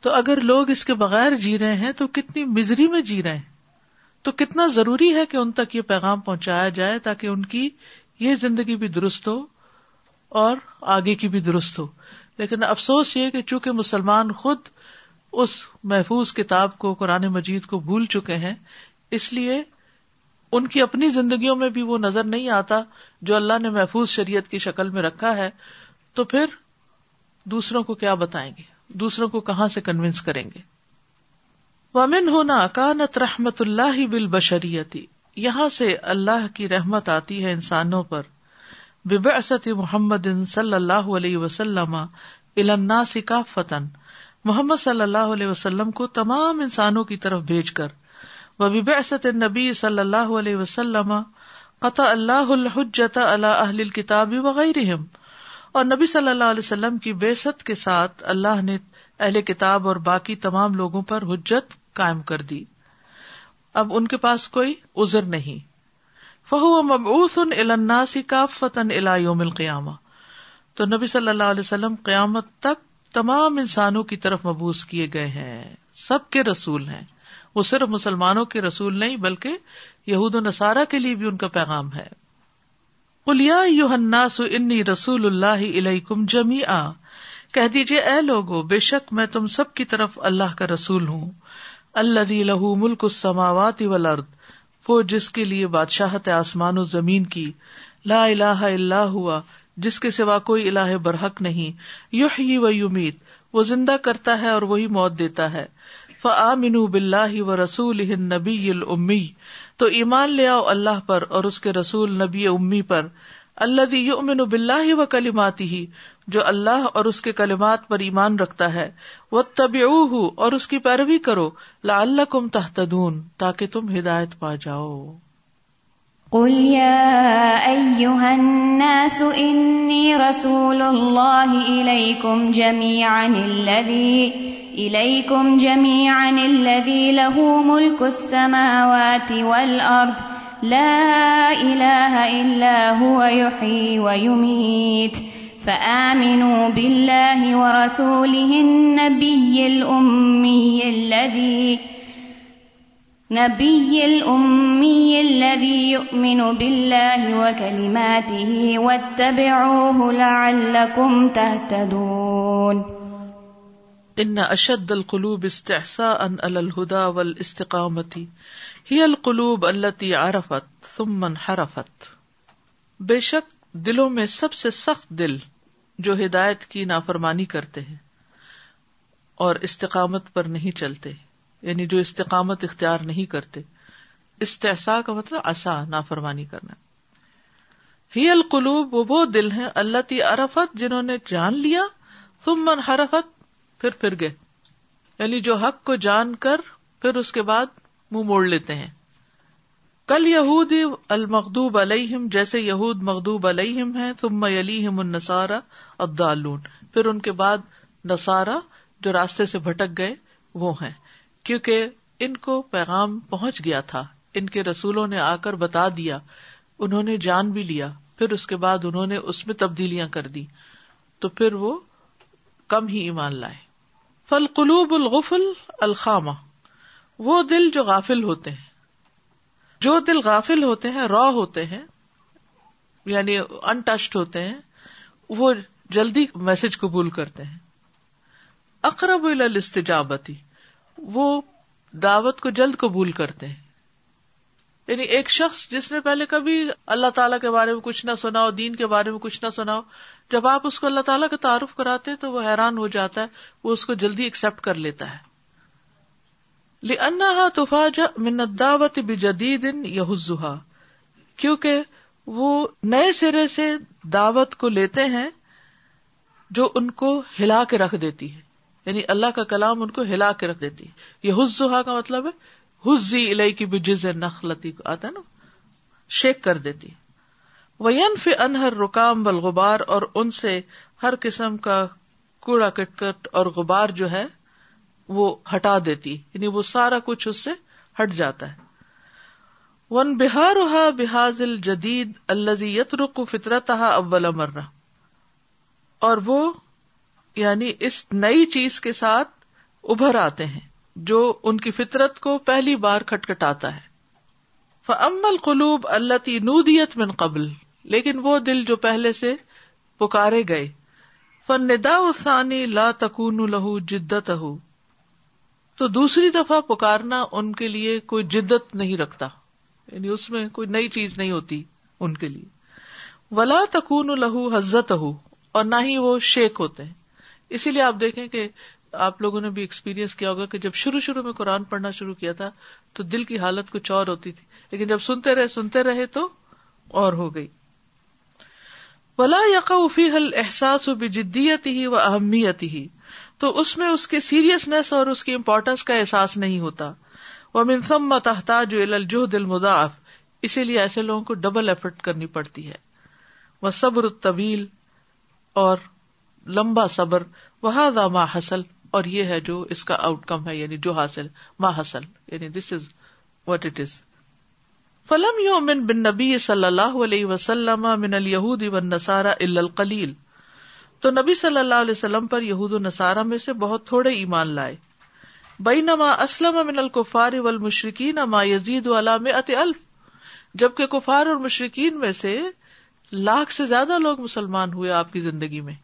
تو اگر لوگ اس کے بغیر جی رہے ہیں تو کتنی مزری میں جی رہے ہیں تو کتنا ضروری ہے کہ ان تک یہ پیغام پہنچایا جائے تاکہ ان کی یہ زندگی بھی درست ہو اور آگے کی بھی درست ہو لیکن افسوس یہ کہ چونکہ مسلمان خود اس محفوظ کتاب کو قرآن مجید کو بھول چکے ہیں اس لیے ان کی اپنی زندگیوں میں بھی وہ نظر نہیں آتا جو اللہ نے محفوظ شریعت کی شکل میں رکھا ہے تو پھر دوسروں کو کیا بتائیں گے دوسروں کو کہاں سے کنوینس کریں گے ومن ہونا کانت رحمت اللہ بال بشریتی یہاں سے اللہ کی رحمت آتی ہے انسانوں پر بب استط محمد محمد صلی اللہ علیہ وسلم کو تمام انسانوں کی طرف بھیج کر ویب اسد نبی صلی اللہ علیہ وسلم قطع اللہ الحجت اللہ کتاب وغیرہ اور نبی صلی اللہ علیہ وسلم کی بےسط کے ساتھ اللہ نے اہل کتاب اور باقی تمام لوگوں پر حجت قائم کر دی اب ان کے پاس کوئی ازر نہیں فہو الناسی القیاما تو نبی صلی اللہ علیہ وسلم قیامت تک تمام انسانوں کی طرف مبوس کیے گئے ہیں سب کے رسول ہیں وہ صرف مسلمانوں کے رسول نہیں بلکہ یہود و نصارہ کے لیے بھی ان کا پیغام ہے انی رسول اللہ علیہ کم جمی کہہ دیجیے اے لوگ بے شک میں تم سب کی طرف اللہ کا رسول ہوں اللہ دی لہ السماوات والارض سماوات جس کے لیے بادشاہ آسمان و زمین کی لا اللہ اللہ ہوا جس کے سوا کوئی اللہ برحق نہیں یو ہی یمیت وہ زندہ کرتا ہے اور وہی موت دیتا ہے ف آ منو بال و رسول نبی امی تو ایمان لے آؤ اللہ پر اور اس کے رسول نبی امی پر اللہ یو منو بال و کلماتی جو اللہ اور اس کے کلمات پر ایمان رکھتا ہے وہ تب ہوں اور اس کی پیروی کرو لا اللہ کم تحت تاکہ تم ہدایت پا جاؤ قل يا أيها الناس إني رسول الله إليكم جميعا الذي إليكم جميعا الذي له ملك السماوات والأرض لا إله إلا هو يحيي ويميت فآمنوا بالله ورسوله النبي الأمي الذي نبي الأمي الذي يؤمن بالله وكلماته واتبعوه لعلكم تهتدون إن أشد القلوب استعساء على الهدى والاستقامة هي القلوب التي عرفت ثم انحرفت بشك دلوں میں سب سے سخت دل جو ہدایت کی نافرمانی کرتے ہیں اور استقامت پر نہیں چلتے یعنی جو استقامت اختیار نہیں کرتے استحصا کا مطلب اصا نافرمانی کرنا ہی القلوب وہ وہ دل ہیں اللہ تی عرفت جنہوں نے جان لیا تم من حرفت پھر پھر گئے یعنی جو حق کو جان کر پھر اس کے بعد منہ مو موڑ لیتے ہیں کل یہود المخدوب علیہم جیسے یہود مغدوب علیہم ہے تم یلیہم النسارا عبدالل پھر ان کے بعد نسارا جو راستے سے بھٹک گئے وہ ہیں کیونکہ ان کو پیغام پہنچ گیا تھا ان کے رسولوں نے آ کر بتا دیا انہوں نے جان بھی لیا پھر اس کے بعد انہوں نے اس میں تبدیلیاں کر دی تو پھر وہ کم ہی ایمان لائے فل قلوب الغفل الخامہ وہ دل جو غافل ہوتے ہیں جو دل غافل ہوتے ہیں را ہوتے ہیں یعنی انٹچڈ ہوتے ہیں وہ جلدی میسج قبول کرتے ہیں اقرب الاستجابتی وہ دعوت کو جلد قبول کرتے ہیں یعنی ایک شخص جس نے پہلے کبھی اللہ تعالیٰ کے بارے میں کچھ نہ سنا ہو دین کے بارے میں کچھ نہ سنا ہو جب آپ اس کو اللہ تعالیٰ کا تعارف کراتے تو وہ حیران ہو جاتا ہے وہ اس کو جلدی ایکسپٹ کر لیتا ہے منت دعوت بدید یحزا کیونکہ وہ نئے سرے سے دعوت کو لیتے ہیں جو ان کو ہلا کے رکھ دیتی ہے یعنی اللہ کا کلام ان کو ہلا کے رکھ دیتی ہے یہ حسا کا مطلب ہے حزی بجز نخلتی کو آتا ہے نا شیک کر دیتی وہ انف ان رکام بل غبار اور ان سے ہر قسم کا کوڑا کٹکٹ اور غبار جو ہے وہ ہٹا دیتی یعنی وہ سارا کچھ اس سے ہٹ جاتا ہے ون بہار بحاز الجید اللہ رخ فطرت فطرتہ اول امرہ اور وہ یعنی اس نئی چیز کے ساتھ ابھر آتے ہیں جو ان کی فطرت کو پہلی بار کھٹکھٹاتا ہے ف عم الخلوب اللہ تودیت من قبل لیکن وہ دل جو پہلے سے پکارے گئے فن دداسانی لا تکون لہو جدت تو دوسری دفعہ پکارنا ان کے لیے کوئی جدت نہیں رکھتا یعنی اس میں کوئی نئی چیز نہیں ہوتی ان کے لیے ولا تکون لہو حزت ہو اور نہ ہی وہ شیک ہوتے ہیں اسی لیے آپ دیکھیں کہ آپ لوگوں نے بھی ایکسپیرئنس کیا ہوگا کہ جب شروع شروع میں قرآن پڑھنا شروع کیا تھا تو دل کی حالت کچھ اور ہوتی تھی لیکن جب سنتے رہے سنتے رہے تو اور ہو گئی ولا یقوفی حل احساس و بھی جدی ہی و اہمیت ہی تو اس میں اس کے سیریسنیس اور اس کی امپورٹینس کا احساس نہیں ہوتا وہ منسم متحتا جو دل مداف اسی لیے ایسے لوگوں کو ڈبل ایفرٹ کرنی پڑتی ہے وہ صبر طویل اور لمبا صبر وہ حسل اور یہ ہے جو اس کا آؤٹ کم ہے یعنی جو حاصل ما حاصل یعنی this is what it is film بن نبی صلی اللہ علیہ وسلم من الا القلیل تو نبی صلی اللہ علیہ وسلم پر یہود و نصارہ میں سے بہت تھوڑے ایمان لائے اسلم یزید الف جبکہ کفار اور مشرقین میں سے لاکھ سے زیادہ لوگ مسلمان ہوئے آپ کی زندگی میں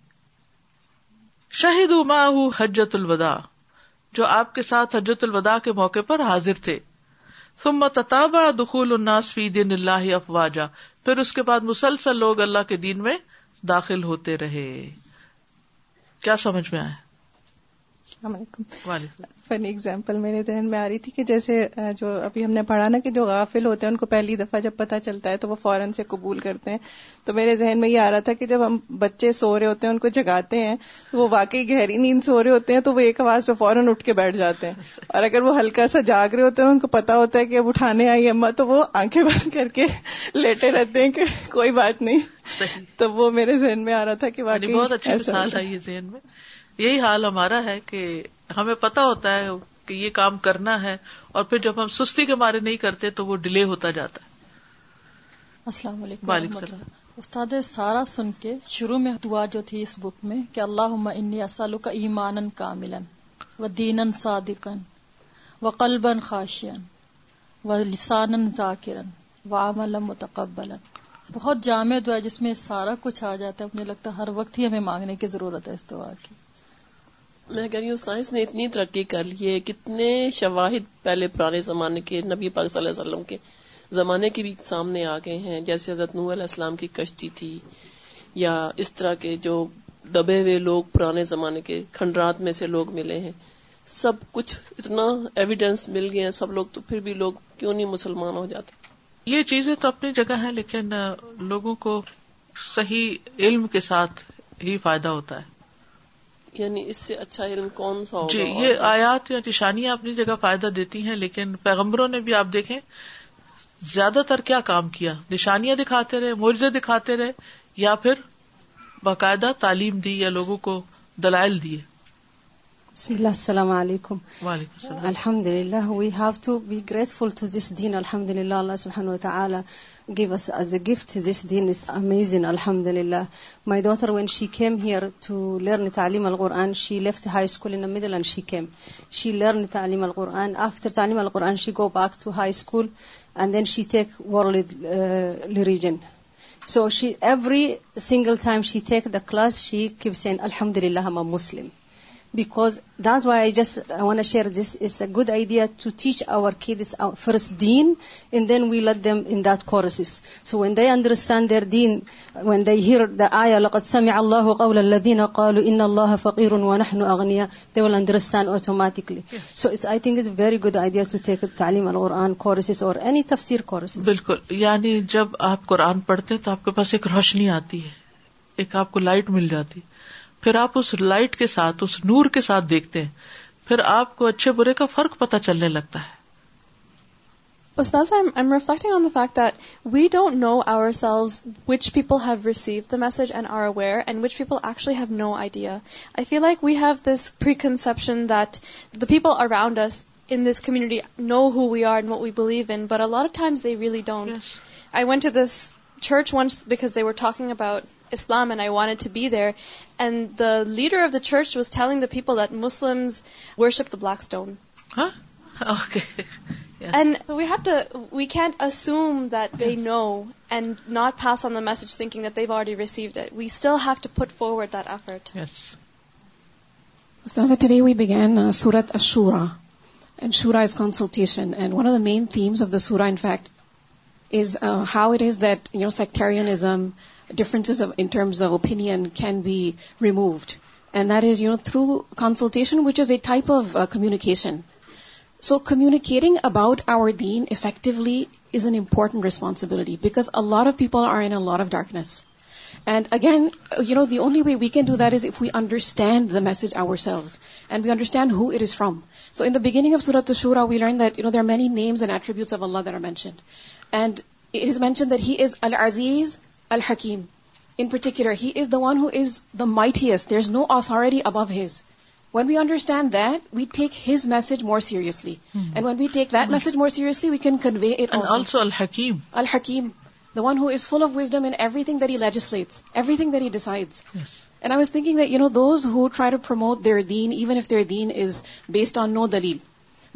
شہید اما حجت الوداع جو آپ کے ساتھ حجت الوداع کے موقع پر حاضر تھے سمت الناس فی دین اللہ افواجہ پھر اس کے بعد مسلسل لوگ اللہ کے دین میں داخل ہوتے رہے کیا سمجھ میں آئے السلام علیکم فنی اگزامپل میرے ذہن میں آ رہی تھی کہ جیسے جو ابھی ہم نے پڑھا نا کہ جو غافل ہوتے ہیں ان کو پہلی دفعہ جب پتہ چلتا ہے تو وہ فوراً سے قبول کرتے ہیں تو میرے ذہن میں یہ آ رہا تھا کہ جب ہم بچے سو رہے ہوتے ہیں ان کو جگاتے ہیں وہ واقعی گہری نیند سو رہے ہوتے ہیں تو وہ ایک آواز پہ فوراً اٹھ کے بیٹھ جاتے ہیں اور اگر وہ ہلکا سا جاگ رہے ہوتے ہیں ان کو پتا ہوتا ہے کہ اب اٹھانے آئی اما تو وہ آنکھیں بند کر کے لیٹے رہتے ہیں کہ کوئی بات نہیں تو وہ میرے ذہن میں آ رہا تھا کہ یعنی واقعی بہت ہے ذہن میں یہی حال ہمارا ہے کہ ہمیں پتا ہوتا ہے کہ یہ کام کرنا ہے اور پھر جب ہم سستی کے مارے نہیں کرتے تو وہ ڈیلے ہوتا جاتا ہے السلام علیکم وعلیکم السلام استاد سارا سن کے شروع میں دعا جو تھی اس بک میں کہ اللہ انی اصل کا ایمان کا ملن و دین صادقن و قلب خاشین و لسان ذاکر و عمل متقبل بہت جامع دعا جس میں سارا کچھ آ جاتا ہے مجھے لگتا ہے ہر وقت ہی ہمیں مانگنے کی ضرورت ہے اس دعا کی میں کہہ رہی ہوں سائنس نے اتنی ترقی کر لی ہے کتنے شواہد پہلے پرانے زمانے کے نبی پاک صلی اللہ علیہ وسلم کے زمانے کے بھی سامنے آ گئے ہیں جیسے حضرت علیہ السلام کی کشتی تھی یا اس طرح کے جو دبے ہوئے لوگ پرانے زمانے کے کھنڈرات میں سے لوگ ملے ہیں سب کچھ اتنا ایویڈینس مل گیا سب لوگ تو پھر بھی لوگ کیوں نہیں مسلمان ہو جاتے یہ چیزیں تو اپنی جگہ ہیں لیکن لوگوں کو صحیح علم کے ساتھ ہی فائدہ ہوتا ہے یعنی اس سے اچھا علم کون سا جی یہ آیات یا نشانیاں اپنی جگہ فائدہ دیتی ہیں لیکن پیغمبروں نے بھی آپ دیکھیں زیادہ تر کیا کام کیا نشانیاں دکھاتے رہے مرضے دکھاتے رہے یا پھر باقاعدہ تعلیم دی یا لوگوں کو دلائل دیے السلام علیکم وعلیکم السلام الحمد للہ للہ we have to to be grateful this دین الحمد اللہ و تعالیٰ گو ایز ایز اے گفت از amaze انہمد Allah my then Thar ووئن she come Heer to لر تعلیم الغور and she left high school and a shame she learn تعلیم الغر این آف تر تعلیم and go Thai school and then she تھیجن so she every single Thai she take the class Shiv سین الحمد للہ ہم اے مسلم بیکاز گیا گڈ آئی تعلیم القرآن اور قرآن پڑھتے ہیں تو آپ کے پاس ایک روشنی آتی ہے ایک آپ کو لائٹ مل جاتی ہے پھر آپ اس لائٹ کے ساتھ اس نور کے ساتھ دیکھتے ہیں پھر آپ کو اچھے برے کا فرق پتا چلنے لگتا ہے message and are aware actually I feel like we have this free conception that the people around us in this community now who we are to this church were talking about Islam and I want there and the leader of the church was telling the peoples block stone we can't go now and not pass we still have to put forward دفرٹ شوراٹیشن تھیمسٹ how is that you know sectarianism differences in terms of opinion can be removed. And that is, through consultation, which is a type of uh, communication. So communicating about our deen effectively is an important responsibility because a lot of people are in a lot of darkness. And again, uh, the only way we can do that is if we understand the message ourselves and we understand who it is from. So in the beginning of Surah Ash-Shura, we learned that, there are many names and attributes of Allah that are mentioned. And it is mentioned that He is Al-Aziz, الحکیم in particular he is the one who is mightiest there is no authority above his when we understand that we take his message more seriously and when we take message more seriously we can convey as full of thinking that you know their then even if their دین is based on no دلیل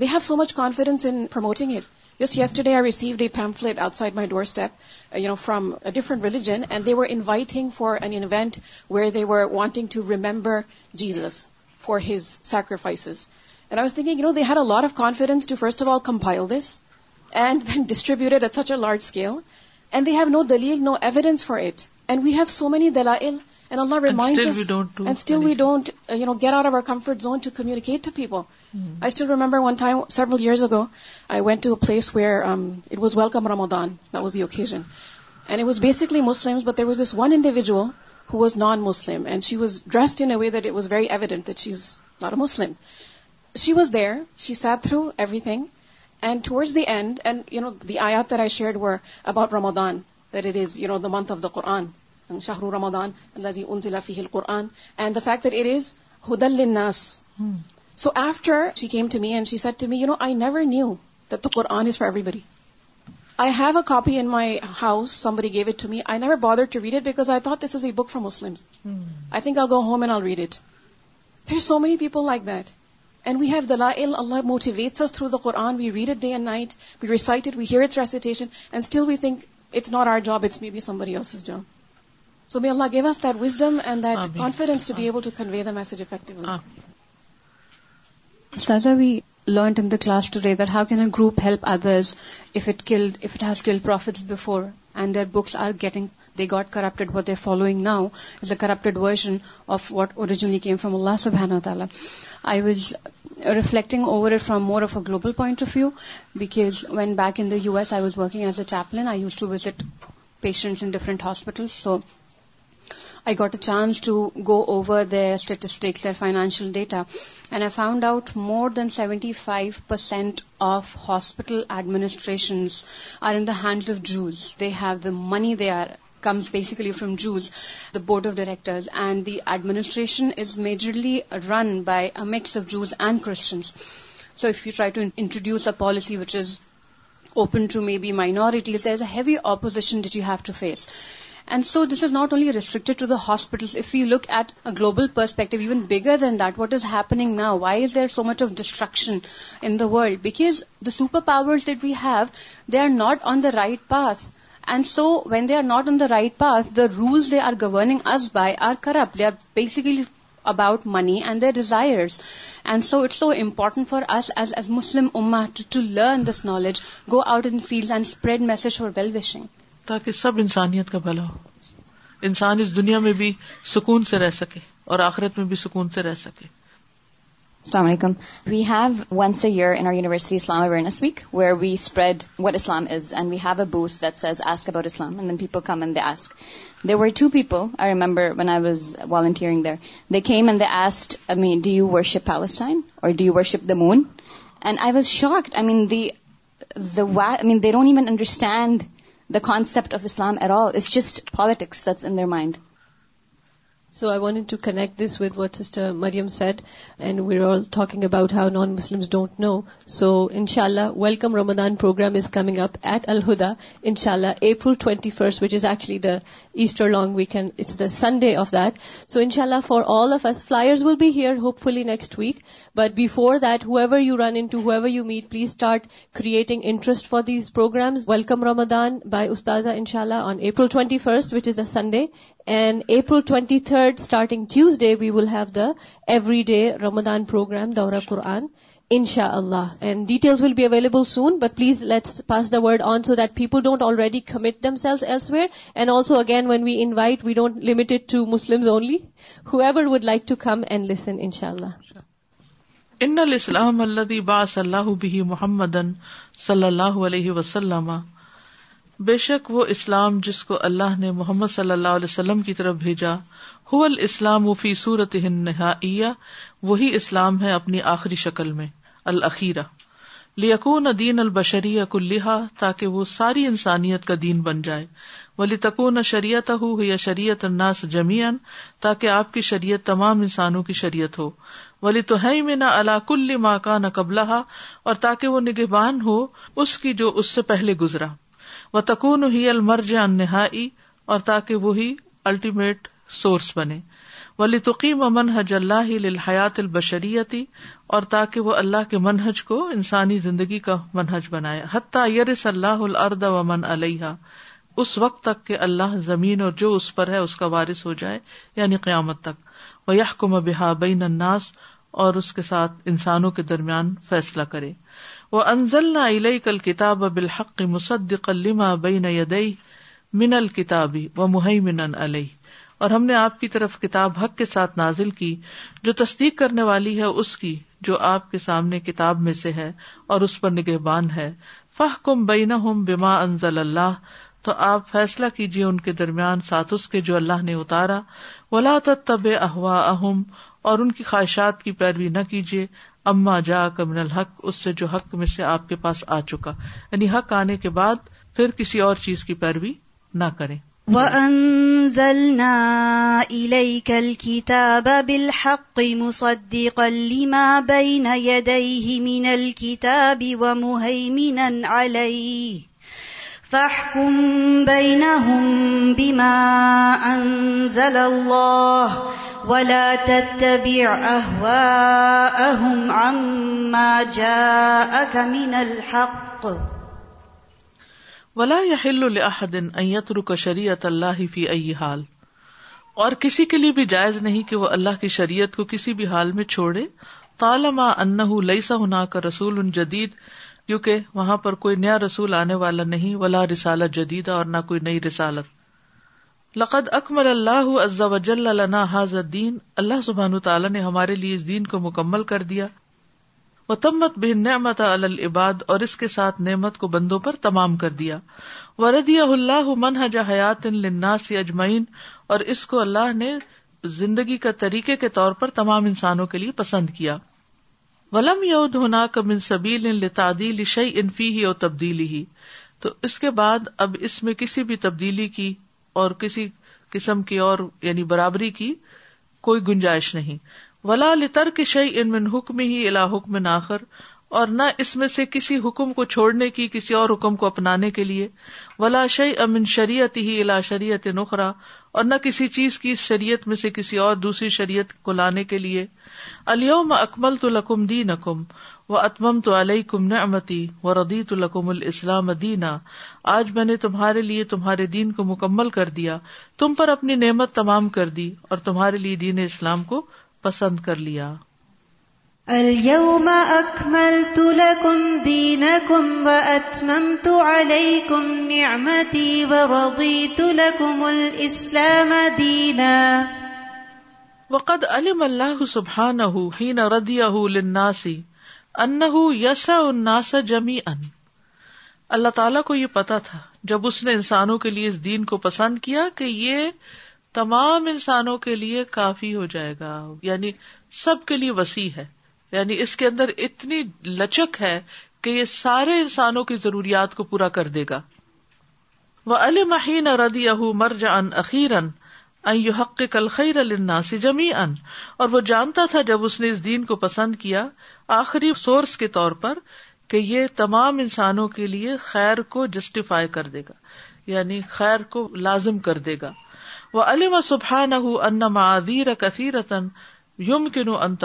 they have so much confidence promoting it Just yesterday, I received a pamphlet outside my doorstep, uh, from a different religion, and they were inviting for an event where they were wanting to remember Jesus for his sacrifices. And I was thinking, they had a lot of confidence to, first of all, compile this and then distribute it at such a large scale. And they have no dalil, no evidence for it. And we have so many dalail, and Allah reminds us, and still we don't uh, get out of our comfort zone to communicate to people. I still remember one time several years ago I went to place where it was welcome room at an the occasion and it was basically Muslim but there was this one individual who was non Muslim and she was dressed way that it was very evident that she is not a Muslim she was there she sat through everything and towards the end and you know the I R I share were about Ramadan there it is you know month of the Quran شاہ شاہر رمو دان اللہ فی ال قرآن and the fact that it is ہُلس So after she came to me and she said to me, I never knew that the Quran is for everybody. I have a copy in my house. Somebody gave it to me. I never bothered to read it because I thought this is a book for Muslims. Hmm. I think I'll go home and I'll read it. There's so many people like that. And we have dalail. Allah motivates us through the Quran. We read it day and night. We recite it. We hear its recitation. And still we think it's not our job. It's maybe somebody else's job. So may Allah give us that wisdom and that confidence to be able to convey the message effectively. Ustaza, we learnt in the class today that how can a group help others if it has killed prophets before and their books they got corrupted. What they're following now is a corrupted version of what originally came from Allah subhanahu wa ta'ala. I was reflecting over it from more of a global point of view, because when back in the US I was working as a chaplain, I used to visit patients in different hospitals. So I got a chance to go over their statistics, their financial data, and I found out more than 75% of hospital administrations are in the hands of Jews. They have the money comes basically from Jews, the board of directors, and the administration is majorly run by a mix of Jews and Christians. So if you try to introduce a policy which is open to maybe minorities, there's a heavy opposition that you have to face. And so this is not only restricted to the hospitals. If you look at a global perspective, even bigger than that, what is happening now? Why is there so much of destruction in the world? Because the superpowers that we have, they are not on the right path. And so when they are not on the right path, the rules they are governing us by are corrupt. They are basically about money and their desires. And so it's so important for us as Muslim Ummah to learn this knowledge, go out in the fields and spread message for well-wishing. تاکہ سب انسانیت کا بھلا ہو انسان اس دنیا میں بھی سکون سے رہ سکے اور آخرت میں بھی سکون سے رہ سکے السلام علیکم we have once a year in our university Islam awareness week where we spread what Islam is and we have a booth that says ask about Islam and then people come and they ask they were to people I remember when I was volunteering there they came and they asked me do you worship Palestine or do you worship the moon and I was shocked I main the main they don't even understand the concept of Islam at all. It's just politics that's in their mind. So I wanted to connect this with what Sister Maryam said, and we're all talking about how non-Muslims don't know. So inshallah, Welcome Ramadan program is coming up at Al-Huda, inshallah, April 21st, which is actually the Easter long weekend. It's the Sunday of that. So inshallah, for all of us, flyers will be here hopefully next week. But before that, whoever you run into, whoever you meet, please start creating interest for these programs. Welcome Ramadan by Ustaza, inshallah, on April 21st, which is a Sunday, and April twenty third starting Tuesday we will have the every day Ramadan program دورہ قرآن ان شاء اللہ and details will be available soon but please let's pass the word on so that people don't already commit themselves elsewhere and also again when we invite we don't limited to Muslim only whoever would like to come and listen ان شاء اللہ ان الاسلام اللہ با صلی اللہ بھی محمد صلی اللہ علیہ وسلم بے شک وہ اسلام جس کو اللہ نے محمد صلی اللہ علیہ وسلم کی طرف بھیجا ہو ال اسلام صورت نہائیہ وہی اسلام ہے اپنی آخری شکل میں الخیرہ لیکون دین البشری اق تاکہ وہ ساری انسانیت کا دین بن جائے ولی تکون شریعت ہو یا شریعت الناس جمیان تاکہ آپ کی شریعت تمام انسانوں کی شریعت ہو ولی تو ہے میں نہ کل ماں کا نہ قبلہ اور تاکہ وہ نگہبان ہو اس کی جو اس سے پہلے گزرا وہ تکون ہی المرج نہائی اور تاکہ وہی الٹیمیٹ سورس بنے تقیم منحج اللہ للحیات البشریتی اور تاکہ وہ اللہ کے منہج کو انسانی زندگی کا منہج بنائے حتیٰ اللہ الرد و من علیہ اس وقت تک کہ اللہ زمین اور جو اس پر ہے اس کا وارث ہو جائے یعنی قیامت تک وہ یحکم بحا بین اناس اور اس کے ساتھ انسانوں کے درمیان فیصلہ کرے وہ نہ علیہ کل کتاب بالحق مصدق بین یدئی من الکتابی و محی من اور ہم نے آپ کی طرف کتاب حق کے ساتھ نازل کی جو تصدیق کرنے والی ہے اس کی جو آپ کے سامنے کتاب میں سے ہے اور اس پر نگہ بان ہے فہ کم بین بیما انزل اللہ تو آپ فیصلہ کیجیے ان کے درمیان ساتھ اس کے جو اللہ نے اتارا ولا تب احوا اہم اور ان کی خواہشات کی پیروی نہ کیجیے اما جا کمنل الحق اس سے جو حق میں سے آپ کے پاس آ چکا یعنی حق آنے کے بعد پھر کسی اور چیز کی پیروی نہ کریں وَأَنزَلْنَا إِلَيْكَ الْكِتَابَ بِالْحَقِّ مُصَدِّقًا لِمَا بَيْنَ يَدَيْهِ مِنَ الْكِتَابِ وَمُهَيْمِنًا عَلَيْهِ فاحكم بينهم بما أنزل الله ولا ولا تتبع أهواءهم عما جاءك من الحق يحل لأحد أن يترك شريعة الله في أي حال اور کسی کے لیے بھی جائز نہیں کہ وہ اللہ کی شریعت کو کسی بھی حال میں چھوڑے تالما انہ لئیسا ہن کر رسول ان جدید کیونکہ وہاں پر کوئی نیا رسول آنے والا نہیں ولا رسالہ جدیدہ اور نہ کوئی نئی رسالت لقد اکمل اللہ عز لنا حاض الدین اللہ سبحان تعالیٰ نے ہمارے لیے اس دین کو مکمل کر دیا و تمت بہن نعمت العباد اور اس کے ساتھ نعمت کو بندوں پر تمام کر دیا وردی اللہ منحجہ حیات الناس اجمعین اور اس کو اللہ نے زندگی کا طریقے کے طور پر تمام انسانوں کے لیے پسند کیا ولم یود دھونا کمن سبیل ان لتادیل شعی انفی ہی اور تبدیلی ہی تو اس کے بعد اب اس میں کسی بھی تبدیلی کی اور کسی قسم کی اور یعنی برابری کی کوئی گنجائش نہیں ولا کے شعی ان من حکم ہی الا حکم ناخر اور نہ اس میں سے کسی حکم کو چھوڑنے کی کسی اور حکم کو اپنانے کے لیے ولا شعی امن شریعت ہی الا شریعت نخرا اور نہ کسی چیز کی اس شریعت میں سے کسی اور دوسری شریعت کو لانے کے لیے الیوم اکمل تو لکم دین کم و اتمم تو علیہ کم نعمتی و ردی تو لقم الاسلام دینا آج میں نے تمہارے لیے تمہارے دین کو مکمل کر دیا تم پر اپنی نعمت تمام کر دی اور تمہارے لیے دین اسلام کو پسند کر لیا اليوم أكملت لكم دينكم وأتممت عليكم نعمتي ورضيت لكم الإسلام دينا وقد علم الله سبحانه حين رضيه للناس أنه يسع الناس جميعا اللہ تعالیٰ کو یہ پتا تھا جب اس نے انسانوں کے لیے اس دین کو پسند کیا کہ یہ تمام انسانوں کے لیے کافی ہو جائے گا یعنی سب کے لیے وسیع ہے یعنی اس کے اندر اتنی لچک ہے کہ یہ سارے انسانوں کی ضروریات کو پورا کر دے گا وہ ردی اہ مرج ان اور وہ جانتا تھا جب اس نے اس دین کو پسند کیا آخری سورس کے طور پر کہ یہ تمام انسانوں کے لیے خیر کو جسٹیفائی کر دے گا یعنی خیر کو لازم کر دے گا وہ علم سبحان اہ ان معذیر کثیرتن تن یوم کن ان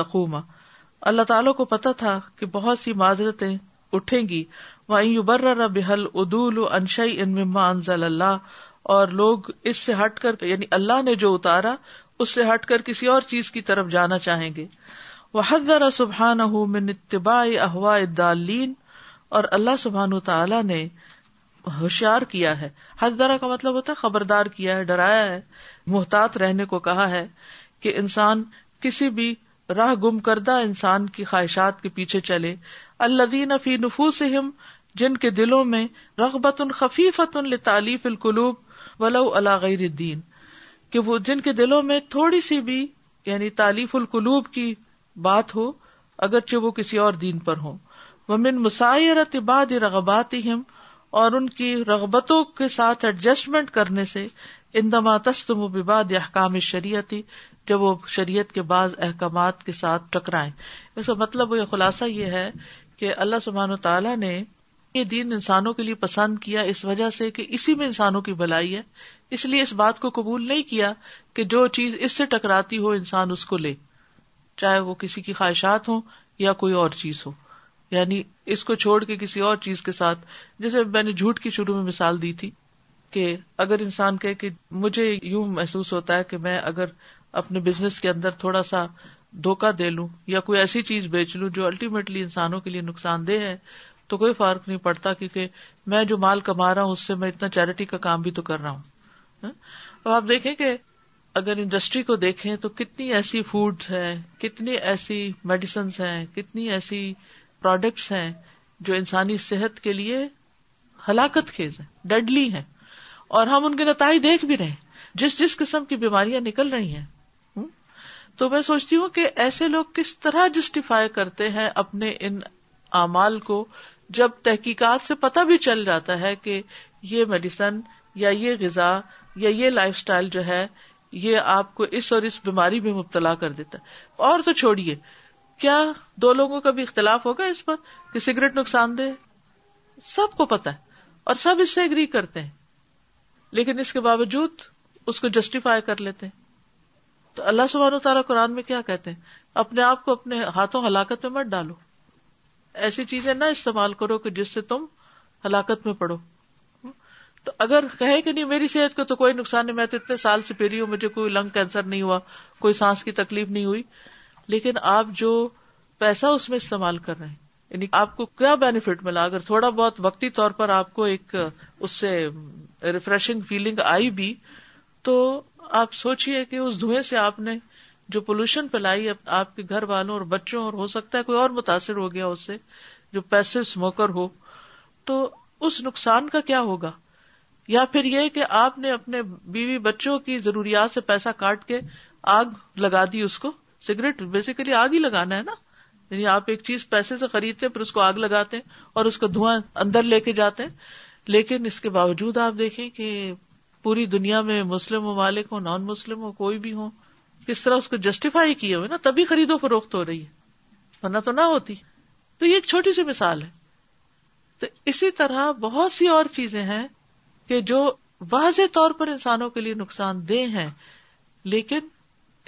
اللہ تعالیٰ کو پتا تھا کہ بہت سی معذرتیں اٹھیں گی ادول انشئی ان مما انزل اللہ اور لوگ اس سے ہٹ کر یعنی اللہ نے جو اتارا اس سے ہٹ کر کسی اور چیز کی طرف جانا چاہیں گے وہ حض سبحان من اتباع احوا دلین اور اللہ سبحان تعالیٰ نے ہوشیار کیا ہے حد ذرا کا مطلب ہوتا ہے خبردار کیا ہے ڈرایا ہے محتاط رہنے کو کہا ہے کہ انسان کسی بھی راہ گم کردہ انسان کی خواہشات کے پیچھے چلے اللہ فی ہم جن کے دلوں میں خفیفت ان تالیف القلوب کہ وہ جن کے دلوں میں تھوڑی سی بھی یعنی تالیف القلوب کی بات ہو اگرچہ وہ کسی اور دین پر ہوں وہ من مساعرت باد رغبات اور ان کی رغبتوں کے ساتھ ایڈجسٹمنٹ کرنے سے اندماتََستم و باد احکام شریعتی جب وہ شریعت کے بعض احکامات کے ساتھ ٹکرائیں اس کا مطلب خلاصہ یہ ہے کہ اللہ سبحان و تعالیٰ نے یہ دین انسانوں کے لیے پسند کیا اس وجہ سے کہ اسی میں انسانوں کی بلائی ہے اس لیے اس بات کو قبول نہیں کیا کہ جو چیز اس سے ٹکراتی ہو انسان اس کو لے چاہے وہ کسی کی خواہشات ہوں یا کوئی اور چیز ہو یعنی اس کو چھوڑ کے کسی اور چیز کے ساتھ جیسے میں نے جھوٹ کی شروع میں مثال دی تھی کہ اگر انسان کہ مجھے یوں محسوس ہوتا ہے کہ میں اگر اپنے بزنس کے اندر تھوڑا سا دھوکا دے لوں یا کوئی ایسی چیز بیچ لوں جو الٹیمیٹلی انسانوں کے لیے نقصان دہ ہے تو کوئی فرق نہیں پڑتا کیونکہ میں جو مال کما رہا ہوں اس سے میں اتنا چیریٹی کا کام بھی تو کر رہا ہوں اور ہاں؟ آپ دیکھیں کہ اگر انڈسٹری کو دیکھیں تو کتنی ایسی فوڈ ہے کتنی ایسی میڈیسنس ہیں کتنی ایسی پروڈکٹس ہیں جو انسانی صحت کے لیے ہلاکت خیز ہیں ڈیڈلی ہیں اور ہم ان کے نتائج دیکھ بھی رہے ہیں جس جس قسم کی بیماریاں نکل رہی ہیں تو میں سوچتی ہوں کہ ایسے لوگ کس طرح جسٹیفائی کرتے ہیں اپنے ان امال کو جب تحقیقات سے پتہ بھی چل جاتا ہے کہ یہ میڈیسن یا یہ غذا یا یہ لائف اسٹائل جو ہے یہ آپ کو اس اور اس بیماری میں مبتلا کر دیتا ہے اور تو چھوڑیے کیا دو لوگوں کا بھی اختلاف ہوگا اس پر کہ سگریٹ نقصان دے سب کو پتا ہے اور سب اس سے اگری کرتے ہیں لیکن اس کے باوجود اس کو جسٹیفائی کر لیتے ہیں تو اللہ سبحانہ تعالیٰ قرآن میں کیا کہتے ہیں اپنے آپ کو اپنے ہاتھوں ہلاکت میں مت ڈالو ایسی چیزیں نہ استعمال کرو کہ جس سے تم ہلاکت میں پڑھو تو اگر کہے کہ نہیں میری صحت کو تو کوئی نقصان نہیں میں تو اتنے سال سے پیری ہوں مجھے کوئی لنگ کینسر نہیں ہوا کوئی سانس کی تکلیف نہیں ہوئی لیکن آپ جو پیسہ اس میں استعمال کر رہے ہیں یعنی آپ کو کیا بینیفٹ ملا اگر تھوڑا بہت وقتی طور پر آپ کو ایک اس سے ریفریشنگ فیلنگ آئی بھی تو آپ سوچیے کہ اس دھوئیں سے آپ نے جو پولوشن پھیلائی آپ کے گھر والوں اور بچوں اور ہو سکتا ہے کوئی اور متاثر ہو گیا اس سے جو پیسے اسموکر ہو تو اس نقصان کا کیا ہوگا یا پھر یہ کہ آپ نے اپنے بیوی بچوں کی ضروریات سے پیسہ کاٹ کے آگ لگا دی اس کو سگریٹ بیسیکلی آگ ہی لگانا ہے نا یعنی آپ ایک چیز پیسے سے خریدتے پھر اس کو آگ لگاتے اور اس کو دھواں اندر لے کے جاتے لیکن اس کے باوجود آپ دیکھیں کہ پوری دنیا میں مسلم ممالک ہو نان مسلم ہو کوئی بھی ہو کس طرح اس کو جسٹیفائی کیے ہوئے نا تبھی خرید و فروخت ہو رہی ہے ورنہ تو نہ ہوتی تو یہ ایک چھوٹی سی مثال ہے تو اسی طرح بہت سی اور چیزیں ہیں کہ جو واضح طور پر انسانوں کے لیے نقصان دہ ہیں لیکن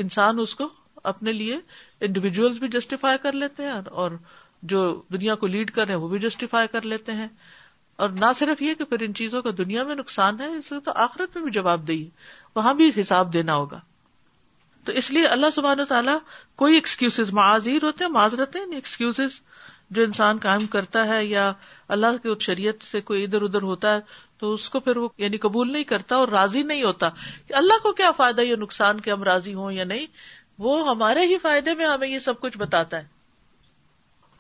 انسان اس کو اپنے لیے انڈیویجلس بھی جسٹیفائی کر لیتے ہیں اور جو دنیا کو لیڈ کر رہے ہیں وہ بھی جسٹیفائی کر لیتے ہیں اور نہ صرف یہ کہ پھر ان چیزوں کا دنیا میں نقصان ہے لیے تو آخرت میں بھی جواب دےیے وہاں بھی حساب دینا ہوگا تو اس لیے اللہ سبحان و تعالیٰ کوئی ایکسکیوز معذیر ہوتے ہیں معذرت ایکسکیوز یعنی جو انسان قائم کرتا ہے یا اللہ کی شریعت سے کوئی ادھر ادھر ہوتا ہے تو اس کو پھر وہ یعنی قبول نہیں کرتا اور راضی نہیں ہوتا کہ اللہ کو کیا فائدہ یا نقصان کے ہم راضی ہوں یا نہیں وہ ہمارے ہی فائدے میں ہمیں یہ سب کچھ بتاتا ہے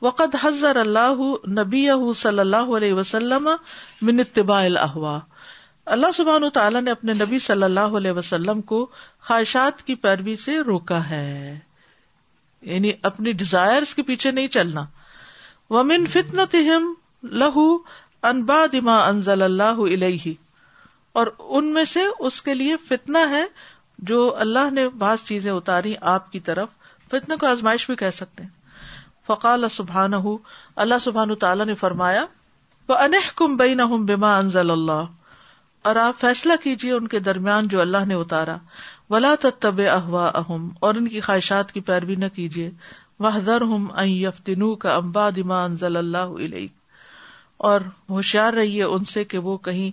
وقت حضر اللہ نبی صلی اللہ علیہ وسلم من اتباع الاحوا اللہ سبحان تعالیٰ نے اپنے نبی صلی اللہ علیہ وسلم کو خواہشات کی پیروی سے روکا ہے یعنی اپنی ڈیزائر کے پیچھے نہیں چلنا و من فتن تہم لہ ان با دما انزل اللہ علیہ اور ان میں سے اس کے لیے فتنا ہے جو اللہ نے بعض چیزیں اتاری آپ کی طرف فتن کو آزمائش بھی کہہ سکتے ہیں فقال سبحان اللہ سبحان تعالیٰ نے فرمایا وہ کم انزل اللہ اور آپ فیصلہ کیجیے ان کے درمیان جو اللہ نے اتارا ولا تب احوا اہم اور ان کی خواہشات کی پیروی نہ کیجیے وہ در ہم دنو کا امبا دما انزل اللہ علیہ اور ہوشیار رہیے ان سے کہ وہ کہیں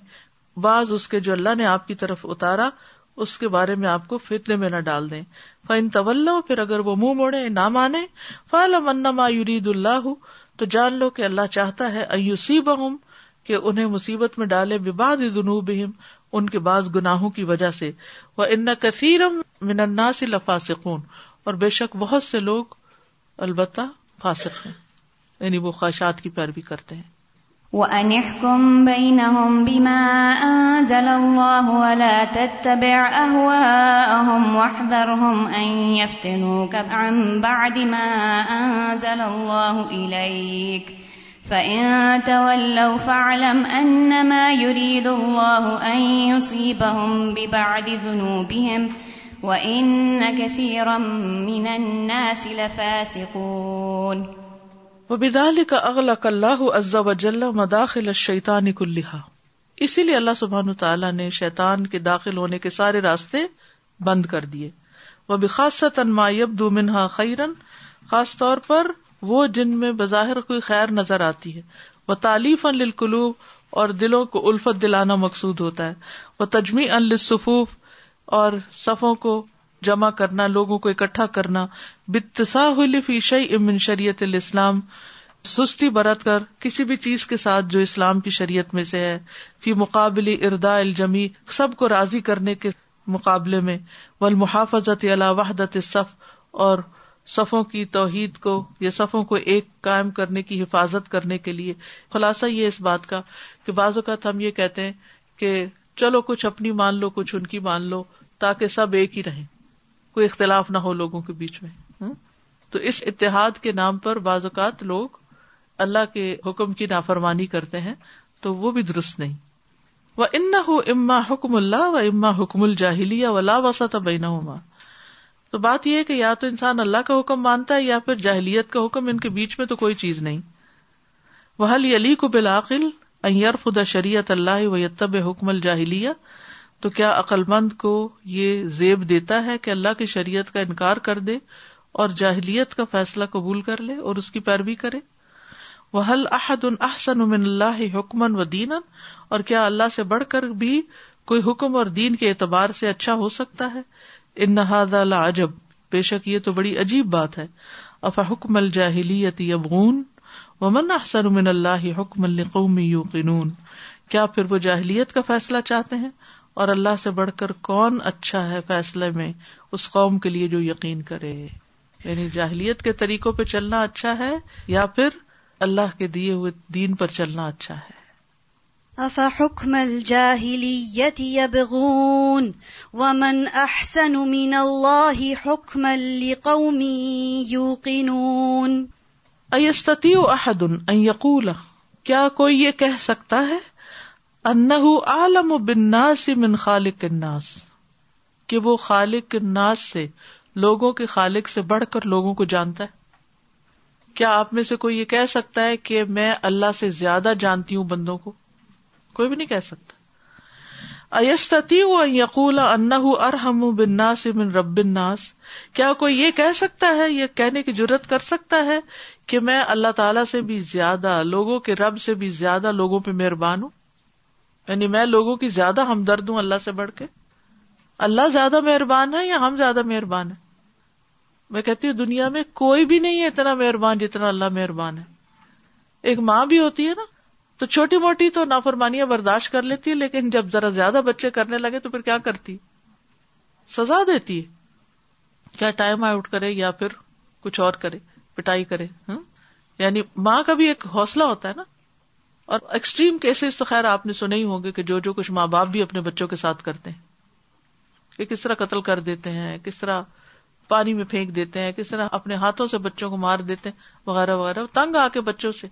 بعض اس کے جو اللہ نے آپ کی طرف اتارا اس کے بارے میں آپ کو فتنے میں نہ ڈال دیں فن طول پھر اگر وہ منہ موڑے نہ مانے فال یورید اللہ تو جان لو کہ اللہ چاہتا ہے ایوسی بہم کہ انہیں مصیبت میں ڈالے جنوب ان کے بعض گناہوں کی وجہ سے وہ ان الناس لفاسقون اور بے شک بہت سے لوگ البتہ فاسق ہیں یعنی وہ خواہشات کی پیروی کرتے ہیں وَأَنِحْكُمْ بَيْنَهُمْ بِمَا أَنزَلَ اللَّهُ وَلَا تَتَّبِعْ أَهْوَاءَهُمْ وَاحْذَرْهُمْ أَن يَفْتِنُوكَ عَن بَعْدِ مَا أَنزَلَ اللَّهُ إِلَيْكَ فَإِن تَوَلَّوْا فَاعْلَمْ أَنَّمَا يُرِيدُ اللَّهُ أَن يُصِيبَهُمْ بِبَعْضِ ذُنُوبِهِمْ وَإِنَّ كَثِيرًا مِنَ النَّاسِ لَفَاسِقُونَ وب دال اگلا کلب جداخلا شیتانک اللہ اسی لیے اللہ سبحان تعالیٰ نے شیتان کے داخل ہونے کے سارے راستے بند کر دیے وبی خاصا خیرن خاص طور پر وہ جن میں بظاہر کوئی خیر نظر آتی ہے وہ تالیف ان اور دلوں کو الفت دلانا مقصود ہوتا ہے وہ تجمی ان لف اور صفوں کو جمع کرنا لوگوں کو اکٹھا کرنا بتسا فی شعی امن شریعت الاسلام سستی برت کر کسی بھی چیز کے ساتھ جو اسلام کی شریعت میں سے ہے فی مقابل اردا الجمی سب کو راضی کرنے کے مقابلے میں ول محافظت علا وحدت صف اور صفوں کی توحید کو یا صفوں کو ایک قائم کرنے کی حفاظت کرنے کے لیے خلاصہ یہ اس بات کا کہ بعض اوقات ہم یہ کہتے ہیں کہ چلو کچھ اپنی مان لو کچھ ان کی مان لو تاکہ سب ایک ہی رہیں کوئی اختلاف نہ ہو لوگوں کے بیچ میں تو اس اتحاد کے نام پر بعض اوقات لوگ اللہ کے حکم کی نافرمانی کرتے ہیں تو وہ بھی درست نہیں وہ ان اما حکم اللہ و اما حکم الجاہلی و لا وسط تو بات یہ ہے کہ یا تو انسان اللہ کا حکم مانتا ہے یا پھر جاہلیت کا حکم ان کے بیچ میں تو کوئی چیز نہیں وہ علی کو ائر خدا شریعت اللہ و یتب حکم الجاہلیہ تو کیا عقلمند کو یہ زیب دیتا ہے کہ اللہ کی شریعت کا انکار کر دے اور جاہلیت کا فیصلہ قبول کر لے اور اس کی پیروی کرے وہ حل احد ان احسن اللہ حکمن و دین اور کیا اللہ سے بڑھ کر بھی کوئی حکم اور دین کے اعتبار سے اچھا ہو سکتا ہے ان نہاد عجب بے شک یہ تو بڑی عجیب بات ہے افا حکم الجاہلی ومن و من احسن اللہ حکم القوم یو کیا پھر وہ جاہلیت کا فیصلہ چاہتے ہیں اور اللہ سے بڑھ کر کون اچھا ہے فیصلے میں اس قوم کے لیے جو یقین کرے یعنی جاہلیت کے طریقوں پہ چلنا اچھا ہے یا پھر اللہ کے دیے ہوئے دین پر چلنا اچھا ہے اف حکم الجاہلیت یبغون ومن احسن من اللہ حکما لقوم یوقنون ایستطیع احد ان یقول کیا کوئی یہ کہہ سکتا ہے انہو عالم بالناس من خالق الناس کہ وہ خالق الناس سے لوگوں کے خالق سے بڑھ کر لوگوں کو جانتا ہے کیا آپ میں سے کوئی یہ کہہ سکتا ہے کہ میں اللہ سے زیادہ جانتی ہوں بندوں کو کوئی بھی نہیں کہہ سکتا ایس یقول انحرم بناس بن رب ناس کیا کوئی یہ کہہ سکتا ہے یہ کہنے کی ضرورت کر سکتا ہے کہ میں اللہ تعالی سے بھی زیادہ لوگوں کے رب سے بھی زیادہ لوگوں پہ مہربان ہوں یعنی میں لوگوں کی زیادہ ہمدرد ہوں اللہ سے بڑھ کے اللہ زیادہ مہربان ہے یا ہم زیادہ مہربان ہے میں کہتی ہوں دنیا میں کوئی بھی نہیں ہے اتنا مہربان جتنا اللہ مہربان ہے ایک ماں بھی ہوتی ہے نا تو چھوٹی موٹی تو نافرمانیاں برداشت کر لیتی ہے لیکن جب ذرا زیادہ بچے کرنے لگے تو پھر کیا کرتی سزا دیتی ہے کیا ٹائم آؤٹ کرے یا پھر کچھ اور کرے پٹائی کرے یعنی ماں کا بھی ایک حوصلہ ہوتا ہے نا اور ایکسٹریم کیسز تو خیر آپ نے سنے ہی ہوں گے کہ جو جو کچھ ماں باپ بھی اپنے بچوں کے ساتھ کرتے ہیں کہ کس طرح قتل کر دیتے ہیں کس طرح پانی میں پھینک دیتے ہیں کس طرح اپنے ہاتھوں سے بچوں کو مار دیتے ہیں وغیرہ وغیرہ تنگ آ کے بچوں سے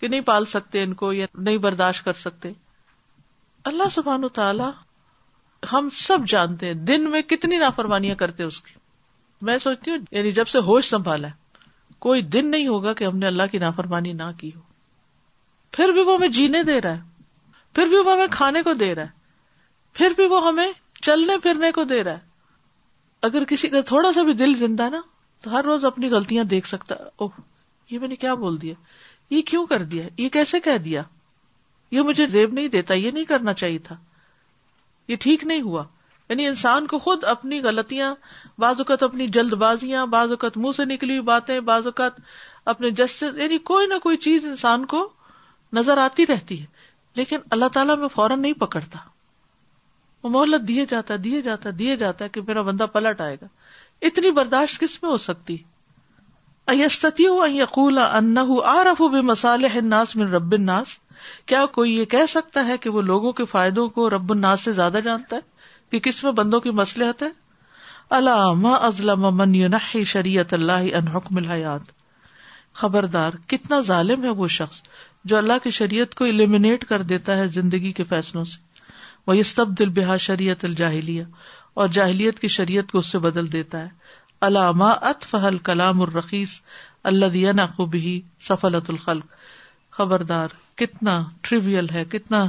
کہ نہیں پال سکتے ان کو یا نہیں برداشت کر سکتے اللہ سبحان و تعالی ہم سب جانتے ہیں دن میں کتنی نافرمانیاں کرتے اس کی میں سوچتی ہوں یعنی جب سے ہوش سنبھالا ہے کوئی دن نہیں ہوگا کہ ہم نے اللہ کی نافرمانی نہ کی ہو پھر بھی وہ ہمیں جینے دے رہا ہے پھر بھی وہ ہمیں کھانے کو دے رہا ہے پھر بھی وہ ہمیں چلنے پھرنے کو دے رہا ہے اگر کسی کا تھوڑا سا بھی دل زندہ ہے نا تو ہر روز اپنی غلطیاں دیکھ سکتا اوہ یہ میں نے کیا بول دیا یہ کیوں کر دیا یہ کیسے کہہ دیا یہ مجھے زیب نہیں دیتا یہ نہیں کرنا چاہیے تھا یہ ٹھیک نہیں ہوا یعنی انسان کو خود اپنی غلطیاں بعض اوقات اپنی جلد بازیاں بعض اوقات منہ سے نکلی ہوئی باتیں بعض اوقات اپنے جس یعنی کوئی نہ کوئی چیز انسان کو نظر آتی رہتی ہے لیکن اللہ تعالیٰ میں فوراً نہیں پکڑتا وہ مہلت دیے جاتا دیے جاتا دیے جاتا ہے کہ میرا بندہ پلٹ آئے گا اتنی برداشت کس میں ہو سکتی ہے کوئی یہ کہہ سکتا ہے کہ وہ لوگوں کے فائدوں کو رب الناس سے زیادہ جانتا ہے کہ کس میں بندوں کی مسلحت ہے علامہ ازلم من شریعت اللہ ان حکم الحیات خبردار کتنا ظالم ہے وہ شخص جو اللہ کی شریعت کو الیمینیٹ کر دیتا ہے زندگی کے فیصلوں سے وہ یہ سب دل بحا شریعت الجاہلی اور جاہلیت کی شریعت کو اس سے بدل دیتا ہے ات فہل کلام الرخیص اللہ دیا الخلق خبردار کتنا ٹریویل ہے کتنا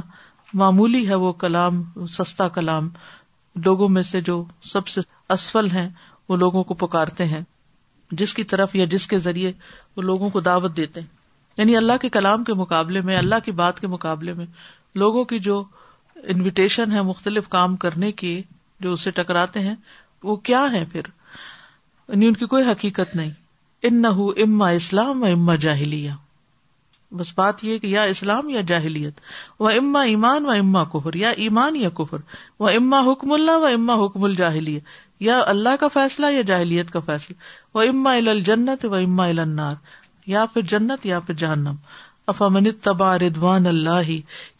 معمولی ہے وہ کلام سستا کلام لوگوں میں سے جو سب سے اسفل ہیں وہ لوگوں کو پکارتے ہیں جس کی طرف یا جس کے ذریعے وہ لوگوں کو دعوت دیتے ہیں یعنی اللہ کے کلام کے مقابلے میں اللہ کی بات کے مقابلے میں لوگوں کی جو انویٹیشن ہے مختلف کام کرنے کی جو اسے ٹکراتے ہیں وہ کیا ہے پھر یعنی ان کی کوئی حقیقت نہیں نہ ہو اما اسلام و اما جاہلیہ اسلام یا جاہلیت و اما ایمان و اما کفر یا ایمان یا کفر و اما حکم اللہ و اما حکم الجاہلی یا اللہ کا فیصلہ یا جاہلیت کا فیصلہ و اما الجنت و اما النار یا پھر جنت یا پھر جہنم افامن تبا ردوان اللہ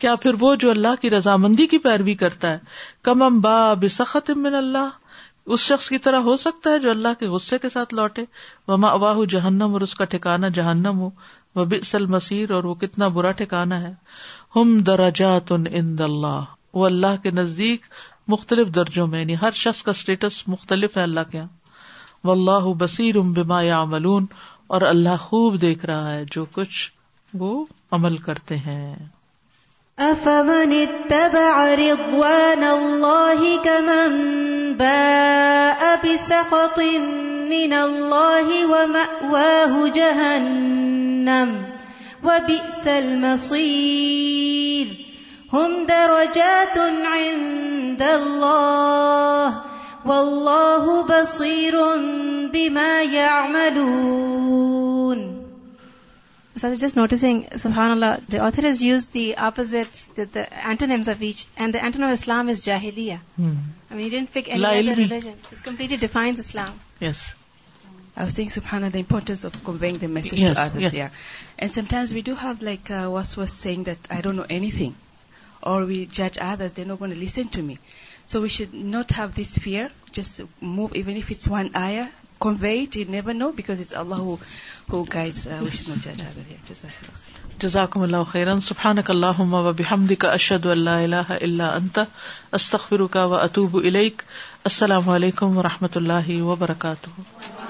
کیا پھر وہ جو اللہ کی رضامندی کی پیروی کرتا ہے کم ام با بخت اللہ اس شخص کی طرح ہو سکتا ہے جو اللہ کے غصے کے ساتھ لوٹے جہنم اور اس کا ٹھکانا جہنم ہو وہ وہ بسل مسیر اور کتنا برا ٹھکانا ہے ہم دراجات اللہ وہ اللہ کے نزدیک مختلف درجوں میں یعنی ہر شخص کا اسٹیٹس مختلف ہے اللہ کے یہاں وہ اللہ بصیر ام بما یا ملون اور اللہ خوب دیکھ رہا ہے جو کچھ وہ عمل کرتے ہیں رضوان اللہ کمن باء بسخط من اللہ ومأواہ جہنم وبئس المصیر ہم درجات عند اللہ واللہ بصیر بما يعملون just notice we do have like this was saying that I don't know egg or so we should not have this fear just move even if it's one I جزاکحمدی کا اشد اللہ اللہ انط استخ فرکا و اطوب الیک السلام علیکم و رحمۃ اللہ وبرکاتہ